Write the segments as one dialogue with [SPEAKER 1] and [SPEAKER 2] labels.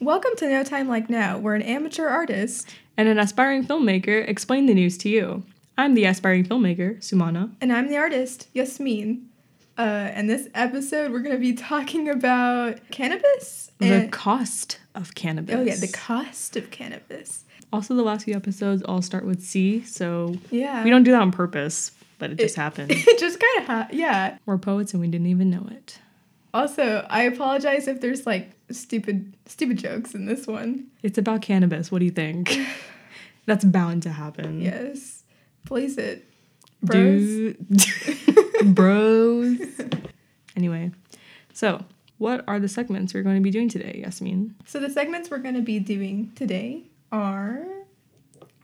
[SPEAKER 1] Welcome to No Time Like Now, where an amateur artist
[SPEAKER 2] and an aspiring filmmaker explain the news to you. I'm the aspiring filmmaker, Sumana.
[SPEAKER 1] and I'm the artist, Yasmin. Uh, and this episode, we're going to be talking about cannabis.
[SPEAKER 2] The cost of cannabis.
[SPEAKER 1] oh, yeah, the cost of cannabis.
[SPEAKER 2] also, the last few episodes all start with C, so
[SPEAKER 1] Yeah.
[SPEAKER 2] we don't do that on purpose, but it just
[SPEAKER 1] It-
[SPEAKER 2] happened.
[SPEAKER 1] it just kind of, ha- yeah.
[SPEAKER 2] We're poets and we didn't even know it.
[SPEAKER 1] Also, I apologize if there's like stupid, stupid jokes in this one.
[SPEAKER 2] It's about cannabis. What do you think? That's bound to happen.
[SPEAKER 1] Yes. Please it. Bros.
[SPEAKER 2] Dude. Bros. Anyway, so what are the segments we're going to be doing today, Yasmin?
[SPEAKER 1] So the segments we're going to be doing today are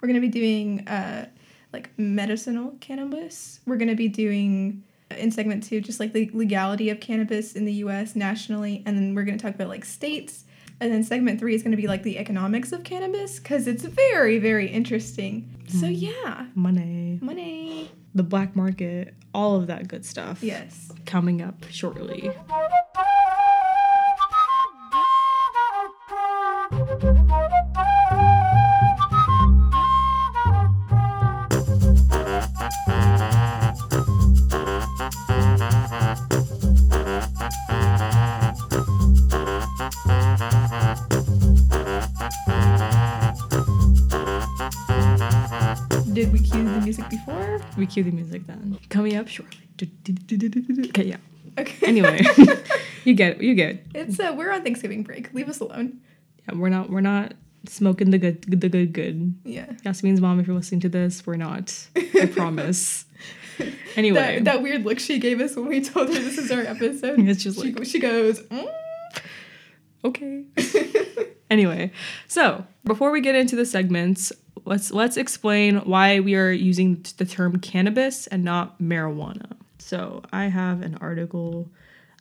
[SPEAKER 1] we're going to be doing uh like medicinal cannabis. We're going to be doing in segment 2 just like the legality of cannabis in the US nationally and then we're going to talk about like states. And then segment 3 is going to be like the economics of cannabis cuz it's very very interesting. So hmm. yeah,
[SPEAKER 2] Money,
[SPEAKER 1] money.
[SPEAKER 2] the black market, all of that good stuff.
[SPEAKER 1] Yes.
[SPEAKER 2] Coming up shortly.
[SPEAKER 1] We cue the music
[SPEAKER 2] then. Coming up shortly. Okay, yeah.
[SPEAKER 1] Okay.
[SPEAKER 2] Anyway, you get it. You get it.
[SPEAKER 1] it's uh we're on Thanksgiving break. Leave us alone.
[SPEAKER 2] Yeah, we're not. We're not smoking the good. The good. Good.
[SPEAKER 1] Yeah.
[SPEAKER 2] Yasmin's mom, if you're listening to this, we're not. I promise. Anyway,
[SPEAKER 1] That, that weird look she gave us when we told her this is our episode.
[SPEAKER 2] It's just
[SPEAKER 1] she,
[SPEAKER 2] like-
[SPEAKER 1] she goes, "Mm."
[SPEAKER 2] okay. Anyway, so before we get into the segments, let's let's explain why we are using the term cannabis and not marijuana. So I have an article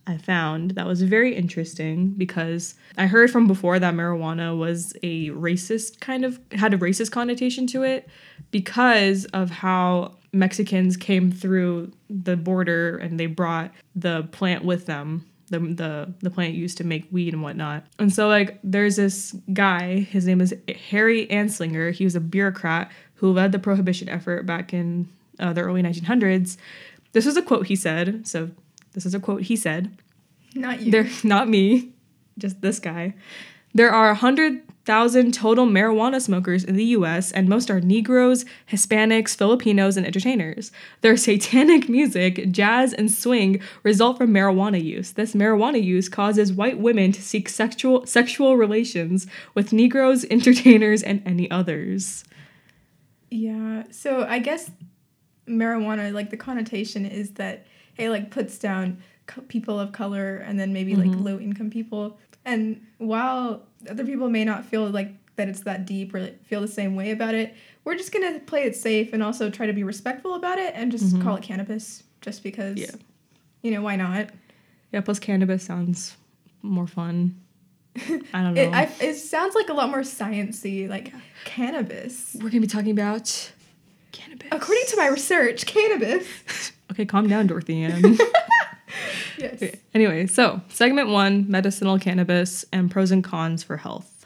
[SPEAKER 2] I found that was very interesting because I heard from before that marijuana was a racist kind of had a racist connotation to it because of how Mexicans came through the border and they brought the plant with them the the the plant used to make weed and whatnot. And so like there's this guy, his name is Harry Anslinger. He was a bureaucrat who led the prohibition effort back in uh, the early 1900s. This was a quote he said. So this is a quote he said.
[SPEAKER 1] not you.
[SPEAKER 2] There, not me, just this guy. There are 100,000 total marijuana smokers in the US, and most are Negroes, Hispanics, Filipinos, and entertainers. Their satanic music, jazz, and swing result from marijuana use. This marijuana use causes white women to seek sexual, sexual relations with Negroes, entertainers, and any others.
[SPEAKER 1] yeah. So I guess marijuana, like the connotation is that it like puts down co- people of color and then maybe like mm-hmm. low income people. And while other people may not feel like that it's that deep or feel the same way about it, we're just gonna play it safe and also try to be respectful about it and just mm-hmm. call it cannabis, just because.
[SPEAKER 2] Yeah.
[SPEAKER 1] You know why not?
[SPEAKER 2] Yeah, plus cannabis sounds more fun. I don't know.
[SPEAKER 1] It, I, it sounds like a lot more sciencey, like cannabis.
[SPEAKER 2] We're gonna be talking about cannabis.
[SPEAKER 1] According to my research, cannabis.
[SPEAKER 2] Okay, calm down, Dorothy Ann.
[SPEAKER 1] Yes.
[SPEAKER 2] anyway, so segment one medicinal cannabis and pros and cons for health.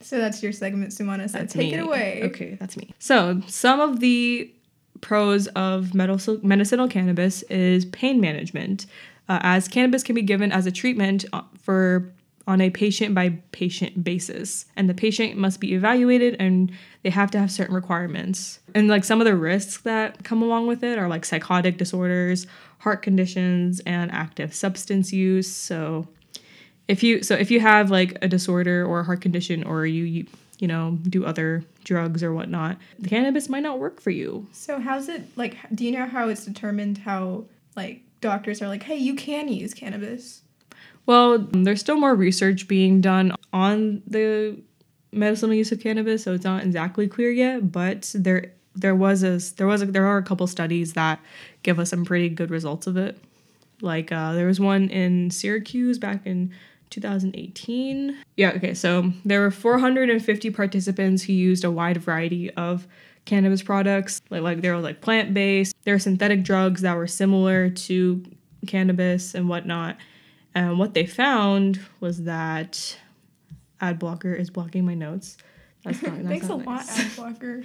[SPEAKER 1] So that's your segment, Sumana said.
[SPEAKER 2] That's
[SPEAKER 1] Take
[SPEAKER 2] me.
[SPEAKER 1] it away.
[SPEAKER 2] Okay, that's me. So, some of the pros of medicinal cannabis is pain management, uh, as cannabis can be given as a treatment uh, for on a patient by patient basis, and the patient must be evaluated and they have to have certain requirements. And like some of the risks that come along with it are like psychotic disorders, heart conditions, and active substance use. So, if you so if you have like a disorder or a heart condition or you, you you know do other drugs or whatnot the cannabis might not work for you
[SPEAKER 1] So how's it like? Do you know how it's determined? How like doctors are like, hey, you can use cannabis.
[SPEAKER 2] Well there's still more research being done on the medicinal use of cannabis so it's not exactly clear yet but there there was a there was a, there are a couple studies that give us some pretty good results of it. Like uh, there was one in syracuse back in 2018 yeah okay so there were 450 participants who used a wide variety of cannabis products. Like like there were like plant-based. There were synthetic drugs that were similar to cannabis and whatnot and what they found was that ad blocker is blocking my notes. That's not, that's
[SPEAKER 1] Thanks a
[SPEAKER 2] not
[SPEAKER 1] lot, ad blocker.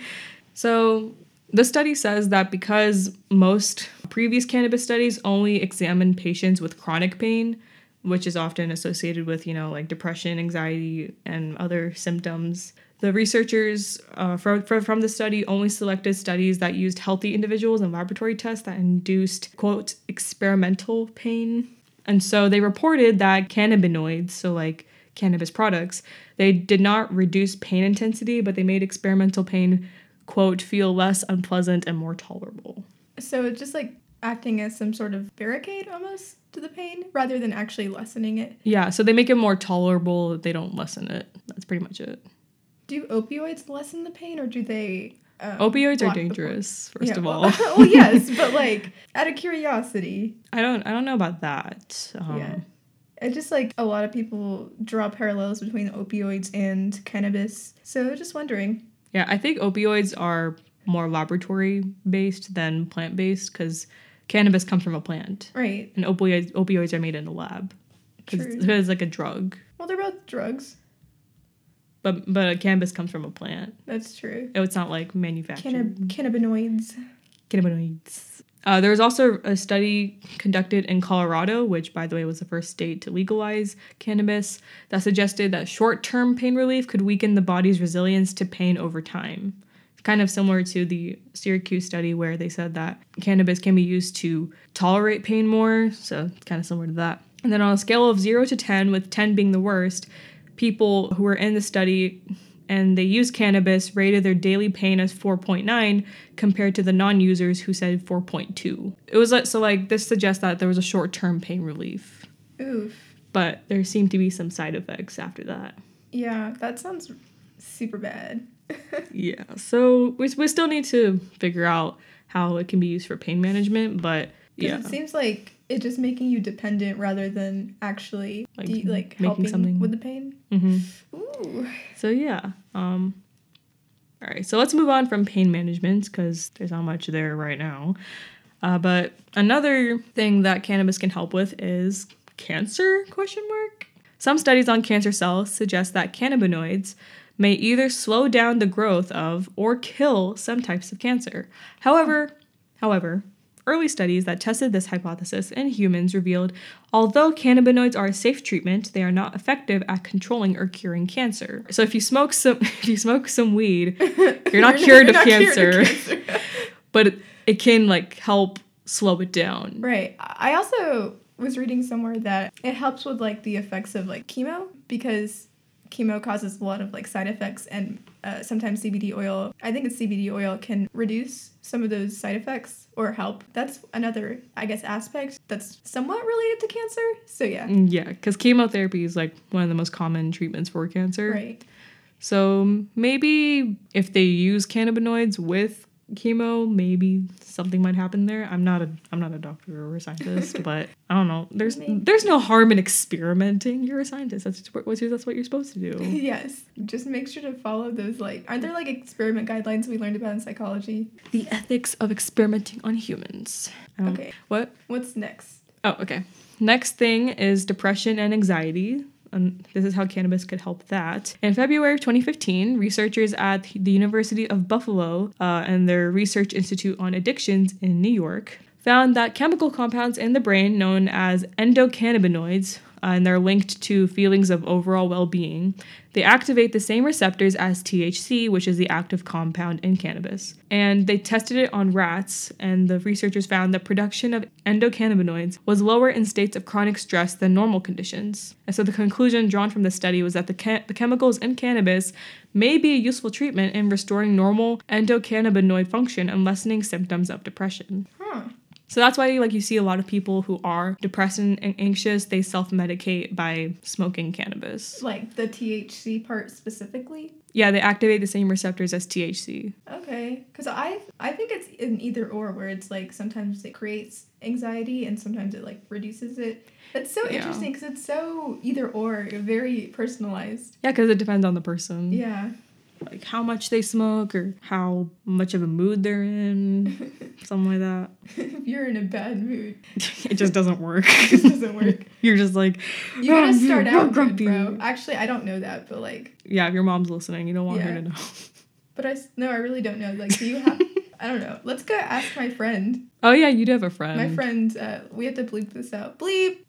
[SPEAKER 2] So, the study says that because most previous cannabis studies only examined patients with chronic pain, which is often associated with, you know, like depression, anxiety, and other symptoms, the researchers uh, from, from the study only selected studies that used healthy individuals and laboratory tests that induced, quote, experimental pain. And so they reported that cannabinoids, so like cannabis products, they did not reduce pain intensity, but they made experimental pain quote, feel less unpleasant and more tolerable.
[SPEAKER 1] So it's just like acting as some sort of barricade almost to the pain rather than actually lessening it.
[SPEAKER 2] Yeah, so they make it more tolerable, they don't lessen it. That's pretty much it.
[SPEAKER 1] Do opioids lessen the pain or do they. Um,
[SPEAKER 2] Opioids are dangerous, first
[SPEAKER 1] Yeah,
[SPEAKER 2] of all.
[SPEAKER 1] well, yes, but like out of curiosity,
[SPEAKER 2] I don't I don't know about that. Um,
[SPEAKER 1] yeah. It's just like a lot of people draw parallels between opioids and cannabis. So just wondering.
[SPEAKER 2] Yeah, I think opioids are more laboratory based than plant based because cannabis comes from a plant,
[SPEAKER 1] Right.
[SPEAKER 2] and opioids opioids are made in a lab.
[SPEAKER 1] True.
[SPEAKER 2] Because it's like a drug,
[SPEAKER 1] Well, they're both drugs.
[SPEAKER 2] But but cannabis comes from a plant.
[SPEAKER 1] That's true.
[SPEAKER 2] Oh, It's not like manufactured.
[SPEAKER 1] Cannab- cannabinoids.
[SPEAKER 2] cannabinoids. Uh, there was also a study conducted in Colorado, which, by the way, was the first state to legalize cannabis, that suggested that short term pain relief could weaken the body's resilience to pain over time. Kind of similar to the Syracuse study, where they said that cannabis can be used to tolerate pain more. So it's kind of similar to that. And then on a scale of 0 to 10, with 10 being the worst, people who were in the study and they used cannabis rated their daily pain as 4.9 compared to the non-users who said 4.2 it was like so like this suggests that there was a short-term pain relief
[SPEAKER 1] Oof.
[SPEAKER 2] but there seemed to be some side effects after that
[SPEAKER 1] Yeah, that sounds super bad.
[SPEAKER 2] yeah so we, we still need to figure out how it can be used for pain management but yeah
[SPEAKER 1] It seems like it's just making you dependent rather than actually
[SPEAKER 2] Like,
[SPEAKER 1] like, like
[SPEAKER 2] making
[SPEAKER 1] helping
[SPEAKER 2] something-
[SPEAKER 1] with the pain.
[SPEAKER 2] hmm
[SPEAKER 1] Ooh.
[SPEAKER 2] So yeah. Um all right, so let's move on from pain management because there's not much there right now. Uh, but another thing that cannabis can help with is cancer? Question mark. Some studies on cancer cells suggest that cannabinoids may either slow down the growth of or kill some types of cancer. However, however, early studies that tested this hypothesis in humans revealed although cannabinoids are a safe treatment, they are not effective at controlling or curing cancer. So if you smoke some if you smoke some weed, you're not cured
[SPEAKER 1] You're
[SPEAKER 2] of
[SPEAKER 1] not cured
[SPEAKER 2] cancer,
[SPEAKER 1] of cancer.
[SPEAKER 2] but it, it can like help slow it down.
[SPEAKER 1] right. I also was reading somewhere that it helps with like the effects of like chemo because chemo causes a lot of like side effects and uh, sometimes CBD oil. I think it's CBD oil can reduce some of those side effects or help. That's another, I guess, aspect that's somewhat related to cancer. So yeah.
[SPEAKER 2] Mm, Yeah, because chemotherapy is like one of the most common treatments for cancer.
[SPEAKER 1] Right.
[SPEAKER 2] So maybe if they use cannabinoids with chemo, maybe something might happen there. I'm not a I'm not a doctor or a scientist, but I don't know. There's
[SPEAKER 1] Maybe.
[SPEAKER 2] there's no harm in experimenting. You're a scientist. That's what that's what you're supposed to do.
[SPEAKER 1] Yes. Just make sure to follow those like aren't there like experiment guidelines we learned about in psychology?
[SPEAKER 2] the ethics of experimenting on humans. Don't-
[SPEAKER 1] Okay.
[SPEAKER 2] What?
[SPEAKER 1] What's next?
[SPEAKER 2] Oh, okay. Next thing is depression and anxiety. And this is how cannabis could help that. In February of 2015, researchers at the University of Buffalo uh, and their Research Institute on Addictions in New York found that chemical compounds in the brain known as endocannabinoids, uh, and they're linked to feelings of overall well being, they activate the same receptors as THC, which is the active compound in cannabis. And they tested it on rats, and the researchers found that production of endocannabinoids was lower in states of chronic stress than normal conditions. And so the conclusion drawn from the study was that the, the chemicals in cannabis may be a useful treatment in restoring normal endocannabinoid function and lessening symptoms of depression.
[SPEAKER 1] Huh.
[SPEAKER 2] So that's why like you see a lot of people who are depressed and anxious, they self-medicate by smoking cannabis.
[SPEAKER 1] Like the THC part specifically?
[SPEAKER 2] Yeah, they activate the same receptors as THC.
[SPEAKER 1] Okay. Cuz I I think it's an either or where it's like sometimes it creates anxiety and sometimes it like reduces it. It's so
[SPEAKER 2] Yeah.
[SPEAKER 1] interesting cuz it's so either or, very personalized.
[SPEAKER 2] Yeah, because it depends on the person.
[SPEAKER 1] Yeah.
[SPEAKER 2] Like how much they smoke or how much of a mood they're in, something like that.
[SPEAKER 1] if you're in a bad mood,
[SPEAKER 2] It just doesn't work.
[SPEAKER 1] this doesn't work.
[SPEAKER 2] You're just like,
[SPEAKER 1] You gotta
[SPEAKER 2] "Oh,
[SPEAKER 1] start out
[SPEAKER 2] grumpy."
[SPEAKER 1] bro. Actually, I don't know that, but like,
[SPEAKER 2] Yeah, if your mom's listening, you don't want her to know.
[SPEAKER 1] but I no, I really don't know. Like, do you have? I don't know. Let's go ask my friend.
[SPEAKER 2] Oh yeah, you do have a friend.
[SPEAKER 1] My friend. Uh, we have to bleep this out. Bleep.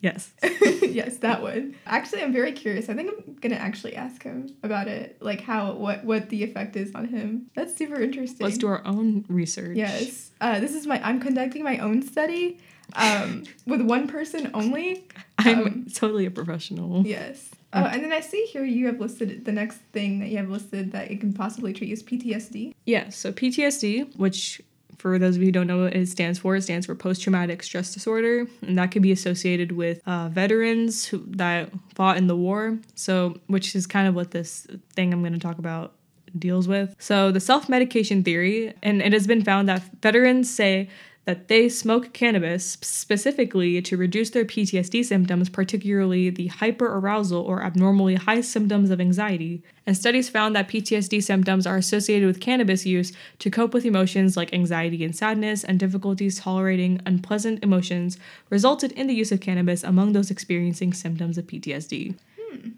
[SPEAKER 2] Yes.
[SPEAKER 1] yes, that one. Actually, I'm very curious. I think I'm gonna actually ask him about it, like how what what the effect is on him. That's super interesting.
[SPEAKER 2] Let's do our own research.
[SPEAKER 1] Yes. Uh, this is my. I'm conducting my own study, um, with one person only.
[SPEAKER 2] I'm
[SPEAKER 1] Um,
[SPEAKER 2] totally a professional.
[SPEAKER 1] Yes. Uh, and then I see here you have listed the next thing that you have listed that it can possibly treat is PTSD.
[SPEAKER 2] Yeah, so PTSD, which for those of you who don't know what it stands for, it stands for post traumatic stress disorder. And that could be associated with uh, veterans who, that fought in the war. So, which is kind of what this thing I'm going to talk about deals with. So, the self medication theory, and it has been found that veterans say that they smoke cannabis specifically to reduce their PTSD symptoms, particularly the hyperarousal or abnormally high symptoms of anxiety. And studies found that PTSD symptoms are associated with cannabis use to cope with emotions like anxiety and sadness, and difficulties tolerating unpleasant emotions resulted in the use of cannabis among those experiencing symptoms of PTSD. Hmm.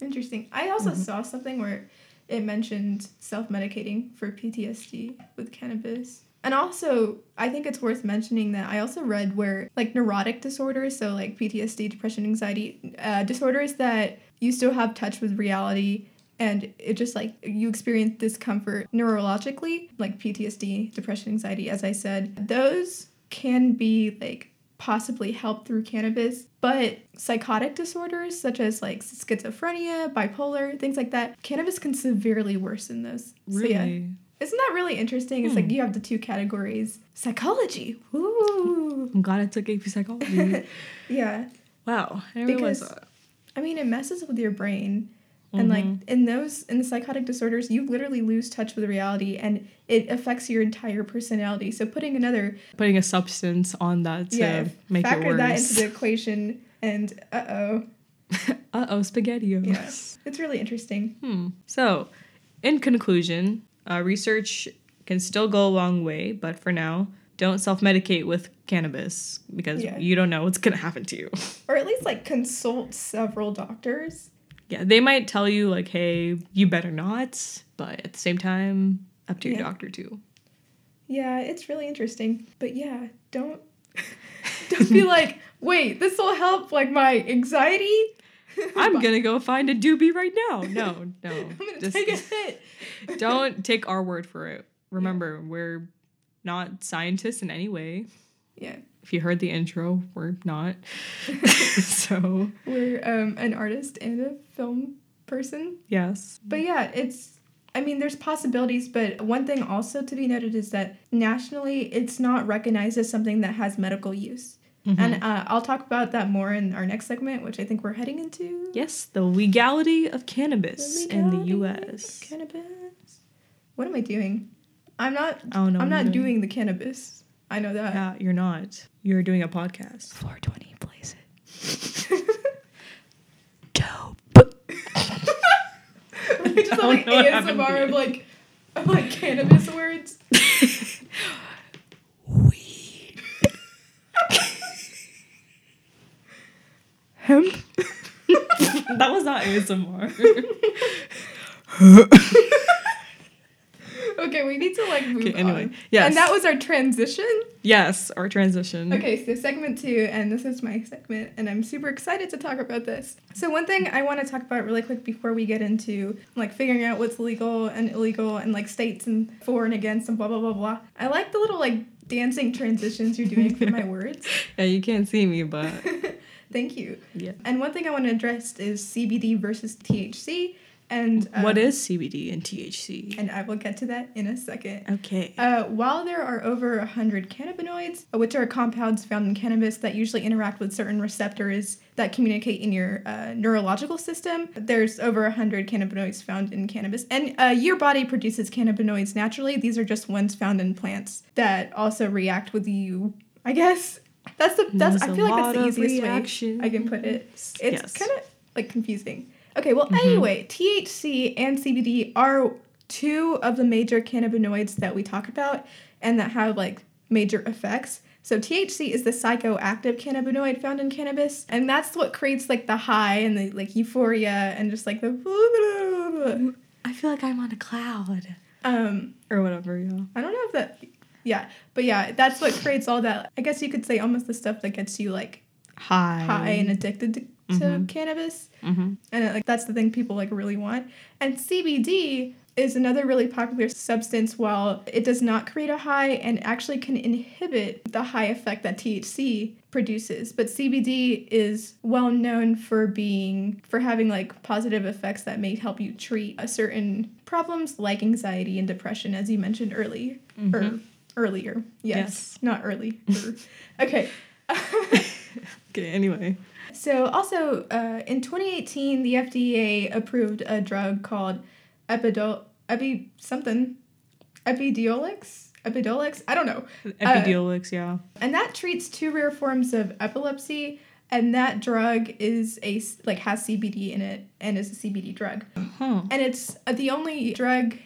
[SPEAKER 1] Interesting. I also
[SPEAKER 2] Mm-hmm.
[SPEAKER 1] saw something where it mentioned self medicating for PTSD with cannabis. And also, I think it's worth mentioning that I also read where, like, neurotic disorders, so like PTSD, depression, anxiety, uh, disorders that you still have touch with reality and it just like you experience discomfort neurologically, like PTSD, depression, anxiety, as I said, those can be like possibly helped through cannabis, but psychotic disorders such as like schizophrenia, bipolar, things like that, cannabis can severely worsen those. So yeah, isn't that really interesting? It's like
[SPEAKER 2] Hmm.
[SPEAKER 1] you have the two categories. Psychology. Woo.
[SPEAKER 2] I'm glad I took AP psychology.
[SPEAKER 1] yeah.
[SPEAKER 2] wow, I
[SPEAKER 1] Because-
[SPEAKER 2] that.
[SPEAKER 1] I mean, it messes with your brain. And like
[SPEAKER 2] Mm-hmm.
[SPEAKER 1] in those in the psychotic disorders, you literally lose touch with reality and it affects your entire personality. So putting another
[SPEAKER 2] Putting a substance on that to
[SPEAKER 1] yeah,
[SPEAKER 2] make it
[SPEAKER 1] factor
[SPEAKER 2] worse.
[SPEAKER 1] that into the equation and uh oh.
[SPEAKER 2] uh oh, spaghettios.
[SPEAKER 1] Yes. It's really interesting.
[SPEAKER 2] Hmm. So, in conclusion, uh, research can still go a long way, but for now, don't self medicate with cannabis because
[SPEAKER 1] Yeah.
[SPEAKER 2] you don't know what's going to happen to you.
[SPEAKER 1] Or at least like consult several doctors.
[SPEAKER 2] yeah, they might tell you, like, hey, you better not, but at the same time, up to your
[SPEAKER 1] Yeah.
[SPEAKER 2] doctor too.
[SPEAKER 1] Yeah, it's really interesting. But yeah, don't don't be like, wait, this will help like my anxiety.
[SPEAKER 2] I'm to go find a doobie right now. No, no.
[SPEAKER 1] I'm gonna
[SPEAKER 2] just
[SPEAKER 1] take a hit.
[SPEAKER 2] don't take our word for it. Remember, we're not scientists in any way.
[SPEAKER 1] Yeah.
[SPEAKER 2] If you heard the intro, we're not. so,
[SPEAKER 1] We're um, an artist and a film person.
[SPEAKER 2] yes.
[SPEAKER 1] But yeah, it's, I mean, there's possibilities, but one thing also to be noted is that nationally, it's not recognized as something that has medical use.
[SPEAKER 2] Mm-hmm.
[SPEAKER 1] And uh, I'll talk about that more in our next segment, which I think we're heading into.
[SPEAKER 2] Yes, the legality of cannabis in the
[SPEAKER 1] legality of
[SPEAKER 2] US.
[SPEAKER 1] Cannabis. What am I doing? I'm not.
[SPEAKER 2] I don't.
[SPEAKER 1] I'm not
[SPEAKER 2] you're
[SPEAKER 1] doing the cannabis. I know that.
[SPEAKER 2] Yeah, you're not. You're doing a podcast.
[SPEAKER 1] Floor twenty plays it.
[SPEAKER 2] Dope.
[SPEAKER 1] We just
[SPEAKER 2] don't
[SPEAKER 1] like
[SPEAKER 2] know what happened
[SPEAKER 1] ASMR of like, of like cannabis words.
[SPEAKER 2] Weed.
[SPEAKER 1] Hemp.
[SPEAKER 2] that was not ASMR.
[SPEAKER 1] Okay, we need to like move
[SPEAKER 2] Okay, anyway,
[SPEAKER 1] on.
[SPEAKER 2] yes.
[SPEAKER 1] And that was our transition.
[SPEAKER 2] yes, our transition.
[SPEAKER 1] Okay, so segment two, and this is my segment, and I'm super excited to talk about this. So one thing I want to talk about really quick before we get into like figuring out what's legal and illegal and like states and for and against and blah blah blah blah. I like the little like dancing transitions you're doing for my words.
[SPEAKER 2] Yeah, you can't see me, but
[SPEAKER 1] Thank you.
[SPEAKER 2] yeah.
[SPEAKER 1] And one thing I want to address is CBD versus THC, and um,
[SPEAKER 2] what is CBD and THC?
[SPEAKER 1] And I will get to that in a second.
[SPEAKER 2] Okay.
[SPEAKER 1] Uh, while there are over 100 cannabinoids, uh, which are compounds found in cannabis that usually interact with certain receptors that communicate in your uh, neurological system, there's over 100 cannabinoids found in cannabis. And uh, your body produces cannabinoids naturally. These are just ones found in plants that also react with you, I guess. That's the that's
[SPEAKER 2] There's
[SPEAKER 1] I feel like that's the easiest way I can put it. It's
[SPEAKER 2] Yes.
[SPEAKER 1] kind of like confusing. Okay, well, anyway, THC and CBD are two of the major cannabinoids that we talk about and that have like major effects. So THC is the psychoactive cannabinoid found in cannabis, and that's what creates like the high and the like euphoria and just like the
[SPEAKER 2] I feel like I'm on a cloud.
[SPEAKER 1] um
[SPEAKER 2] Or whatever, yeah.
[SPEAKER 1] I don't know if that yeah, but yeah, that's what creates all that. I guess you could say almost the stuff that gets you like
[SPEAKER 2] High.
[SPEAKER 1] high and addicted to, to
[SPEAKER 2] Mhm.
[SPEAKER 1] cannabis.
[SPEAKER 2] Mm-hmm.
[SPEAKER 1] and like that's the thing people like really want and cbd is another really popular substance while it does not create a high and actually can inhibit the high effect that thc produces but cbd is well known for being for having like positive effects that may help you treat a certain problems like anxiety and depression as you mentioned early or earlier yes,
[SPEAKER 2] Yes.
[SPEAKER 1] not early okay
[SPEAKER 2] Okay, anyway.
[SPEAKER 1] So, also uh, in 2018, the FDA approved a drug called Epidol, Epi something, Epidiolex, Epidiolex. I don't know,
[SPEAKER 2] Epidiolex, yeah.
[SPEAKER 1] and that treats two rare forms of epilepsy. And that drug is a like has CBD in it and is a CBD drug.
[SPEAKER 2] Huh.
[SPEAKER 1] And it's uh, the only drug,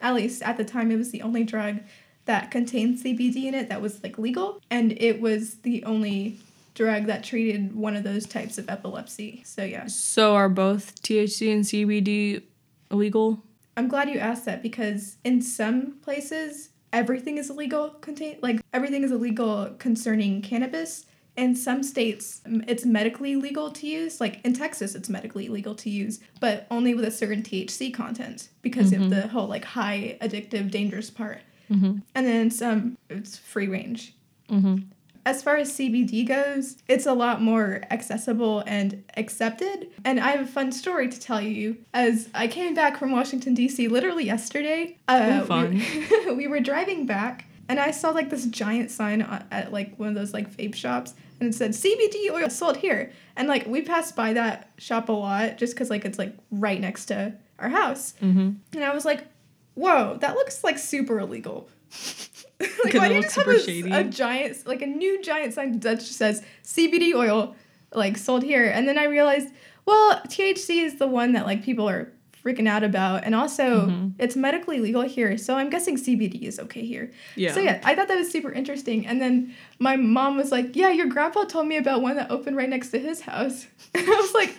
[SPEAKER 1] at least at the time, it was the only drug that contained CBD in it that was like legal, and it was the only drug that treated one of those types of epilepsy. So yeah,
[SPEAKER 2] So are both THC and CBD illegal?
[SPEAKER 1] I'm glad you asked that because in some places everything is illegal contain like everything is illegal concerning cannabis. In some states, it's medically legal to use. Like in Texas, it's medically legal to use, but only with a certain THC content because of mm-hmm. the whole like high addictive dangerous part.
[SPEAKER 2] Mm-hmm.
[SPEAKER 1] And then some, it's free range.
[SPEAKER 2] Mm-hmm.
[SPEAKER 1] As far as CBD goes, it's a lot more accessible and accepted. And I have a fun story to tell you. As I came back from Washington, D.C. literally yesterday, uh,
[SPEAKER 2] fun.
[SPEAKER 1] We, we were driving back and I saw like this giant sign at, at like one of those like vape shops and it said CBD oil sold here. And like we passed by that shop a lot just because like it's like right next to our house.
[SPEAKER 2] Mm-hmm.
[SPEAKER 1] And I was like, whoa, that looks like super illegal. like, why do you just have a, a giant, like a new giant sign that just says CBD oil, like sold here? And then I realized, well, THC is the one that like people are freaking out about, and also
[SPEAKER 2] Mhm.
[SPEAKER 1] it's medically legal here, so I'm guessing CBD is okay here.
[SPEAKER 2] Yeah.
[SPEAKER 1] So yeah, I thought that was super interesting. And then my mom was like, "Yeah, your grandpa told me about one that opened right next to his house." And I was like,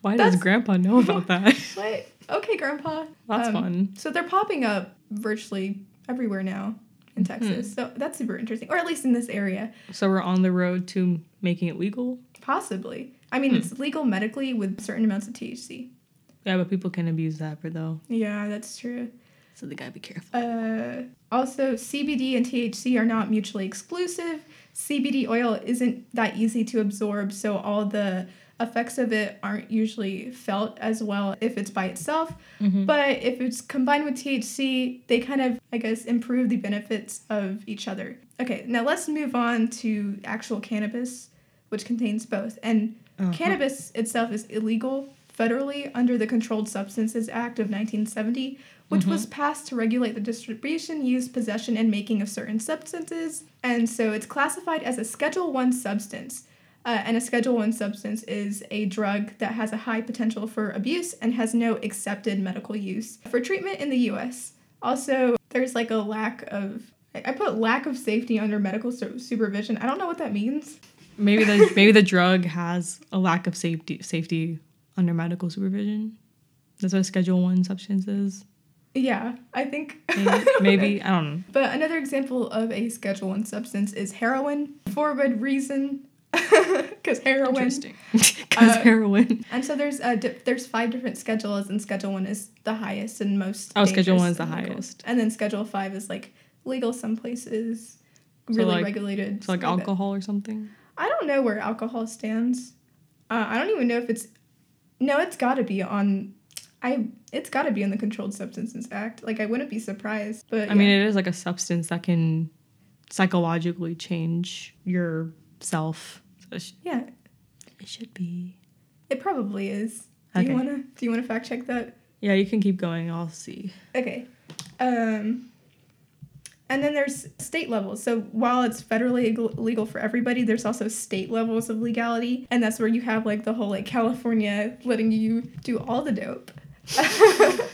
[SPEAKER 2] Why does Grandpa know about that?
[SPEAKER 1] "What? Okay, grandpa."
[SPEAKER 2] That's
[SPEAKER 1] Um,
[SPEAKER 2] fun.
[SPEAKER 1] So they're popping up virtually everywhere now in Texas. So that's super interesting, or at least in this area,
[SPEAKER 2] So we're on the road to making it legal.
[SPEAKER 1] possibly. I mean, it's legal medically with certain amounts of THC.
[SPEAKER 2] Yeah, but people can abuse that for though.
[SPEAKER 1] Yeah, that's true.
[SPEAKER 2] So they gotta be careful.
[SPEAKER 1] Uh, also, CBD and THC are not mutually exclusive. CBD oil isn't that easy to absorb, so all the effects of it aren't usually felt as well if it's by itself.
[SPEAKER 2] Mhm.
[SPEAKER 1] But if it's combined with THC, they kind of, I guess, improve the benefits of each other. Okay, now let's move on to actual cannabis, which contains both. And
[SPEAKER 2] Uh-huh.
[SPEAKER 1] cannabis itself is illegal federally under the Controlled Substances Act of 1970, which was passed to regulate the distribution, use, possession, and making of certain substances. And so it's classified as a Schedule 1 substance. Uh, and a Schedule 1 substance is a drug that has a high potential for abuse and has no accepted medical use for treatment in the US. Also, there's like a lack of, I put lack of safety under medical su- supervision. I don't know what that means.
[SPEAKER 2] Maybe the maybe the drug has a lack of safety safety under medical supervision. That's what a Schedule One substance is.
[SPEAKER 1] Yeah, I think.
[SPEAKER 2] Maybe, maybe I don't know.
[SPEAKER 1] But another example of a Schedule One substance is heroin for good reason, because heroin.
[SPEAKER 2] Interesting. Because
[SPEAKER 1] Uh,
[SPEAKER 2] heroin.
[SPEAKER 1] And so there's uh di- there's five different schedules, and Schedule One is the highest and most.
[SPEAKER 2] Oh, Schedule One is the
[SPEAKER 1] legal.
[SPEAKER 2] highest.
[SPEAKER 1] And then Schedule Five is like legal some places,
[SPEAKER 2] So,
[SPEAKER 1] really
[SPEAKER 2] like-
[SPEAKER 1] regulated.
[SPEAKER 2] So like alcohol or something.
[SPEAKER 1] I don't know where alcohol stands. Uh, I don't even know if it's. No, it's got to be on. I it's got to be in the Controlled Substances Act. Like I wouldn't be surprised. But
[SPEAKER 2] I mean, it is like a substance that can psychologically change your self. Sh-
[SPEAKER 1] yeah,
[SPEAKER 2] it should be.
[SPEAKER 1] it probably is. Do
[SPEAKER 2] Okay.
[SPEAKER 1] you wanna do you wanna fact check that?
[SPEAKER 2] Yeah, you can keep going. I'll see.
[SPEAKER 1] Okay. Um And then there's state levels. So while it's federally legal for everybody, there's also state levels of legality. And that's where you have like the whole like California letting you do all the dope.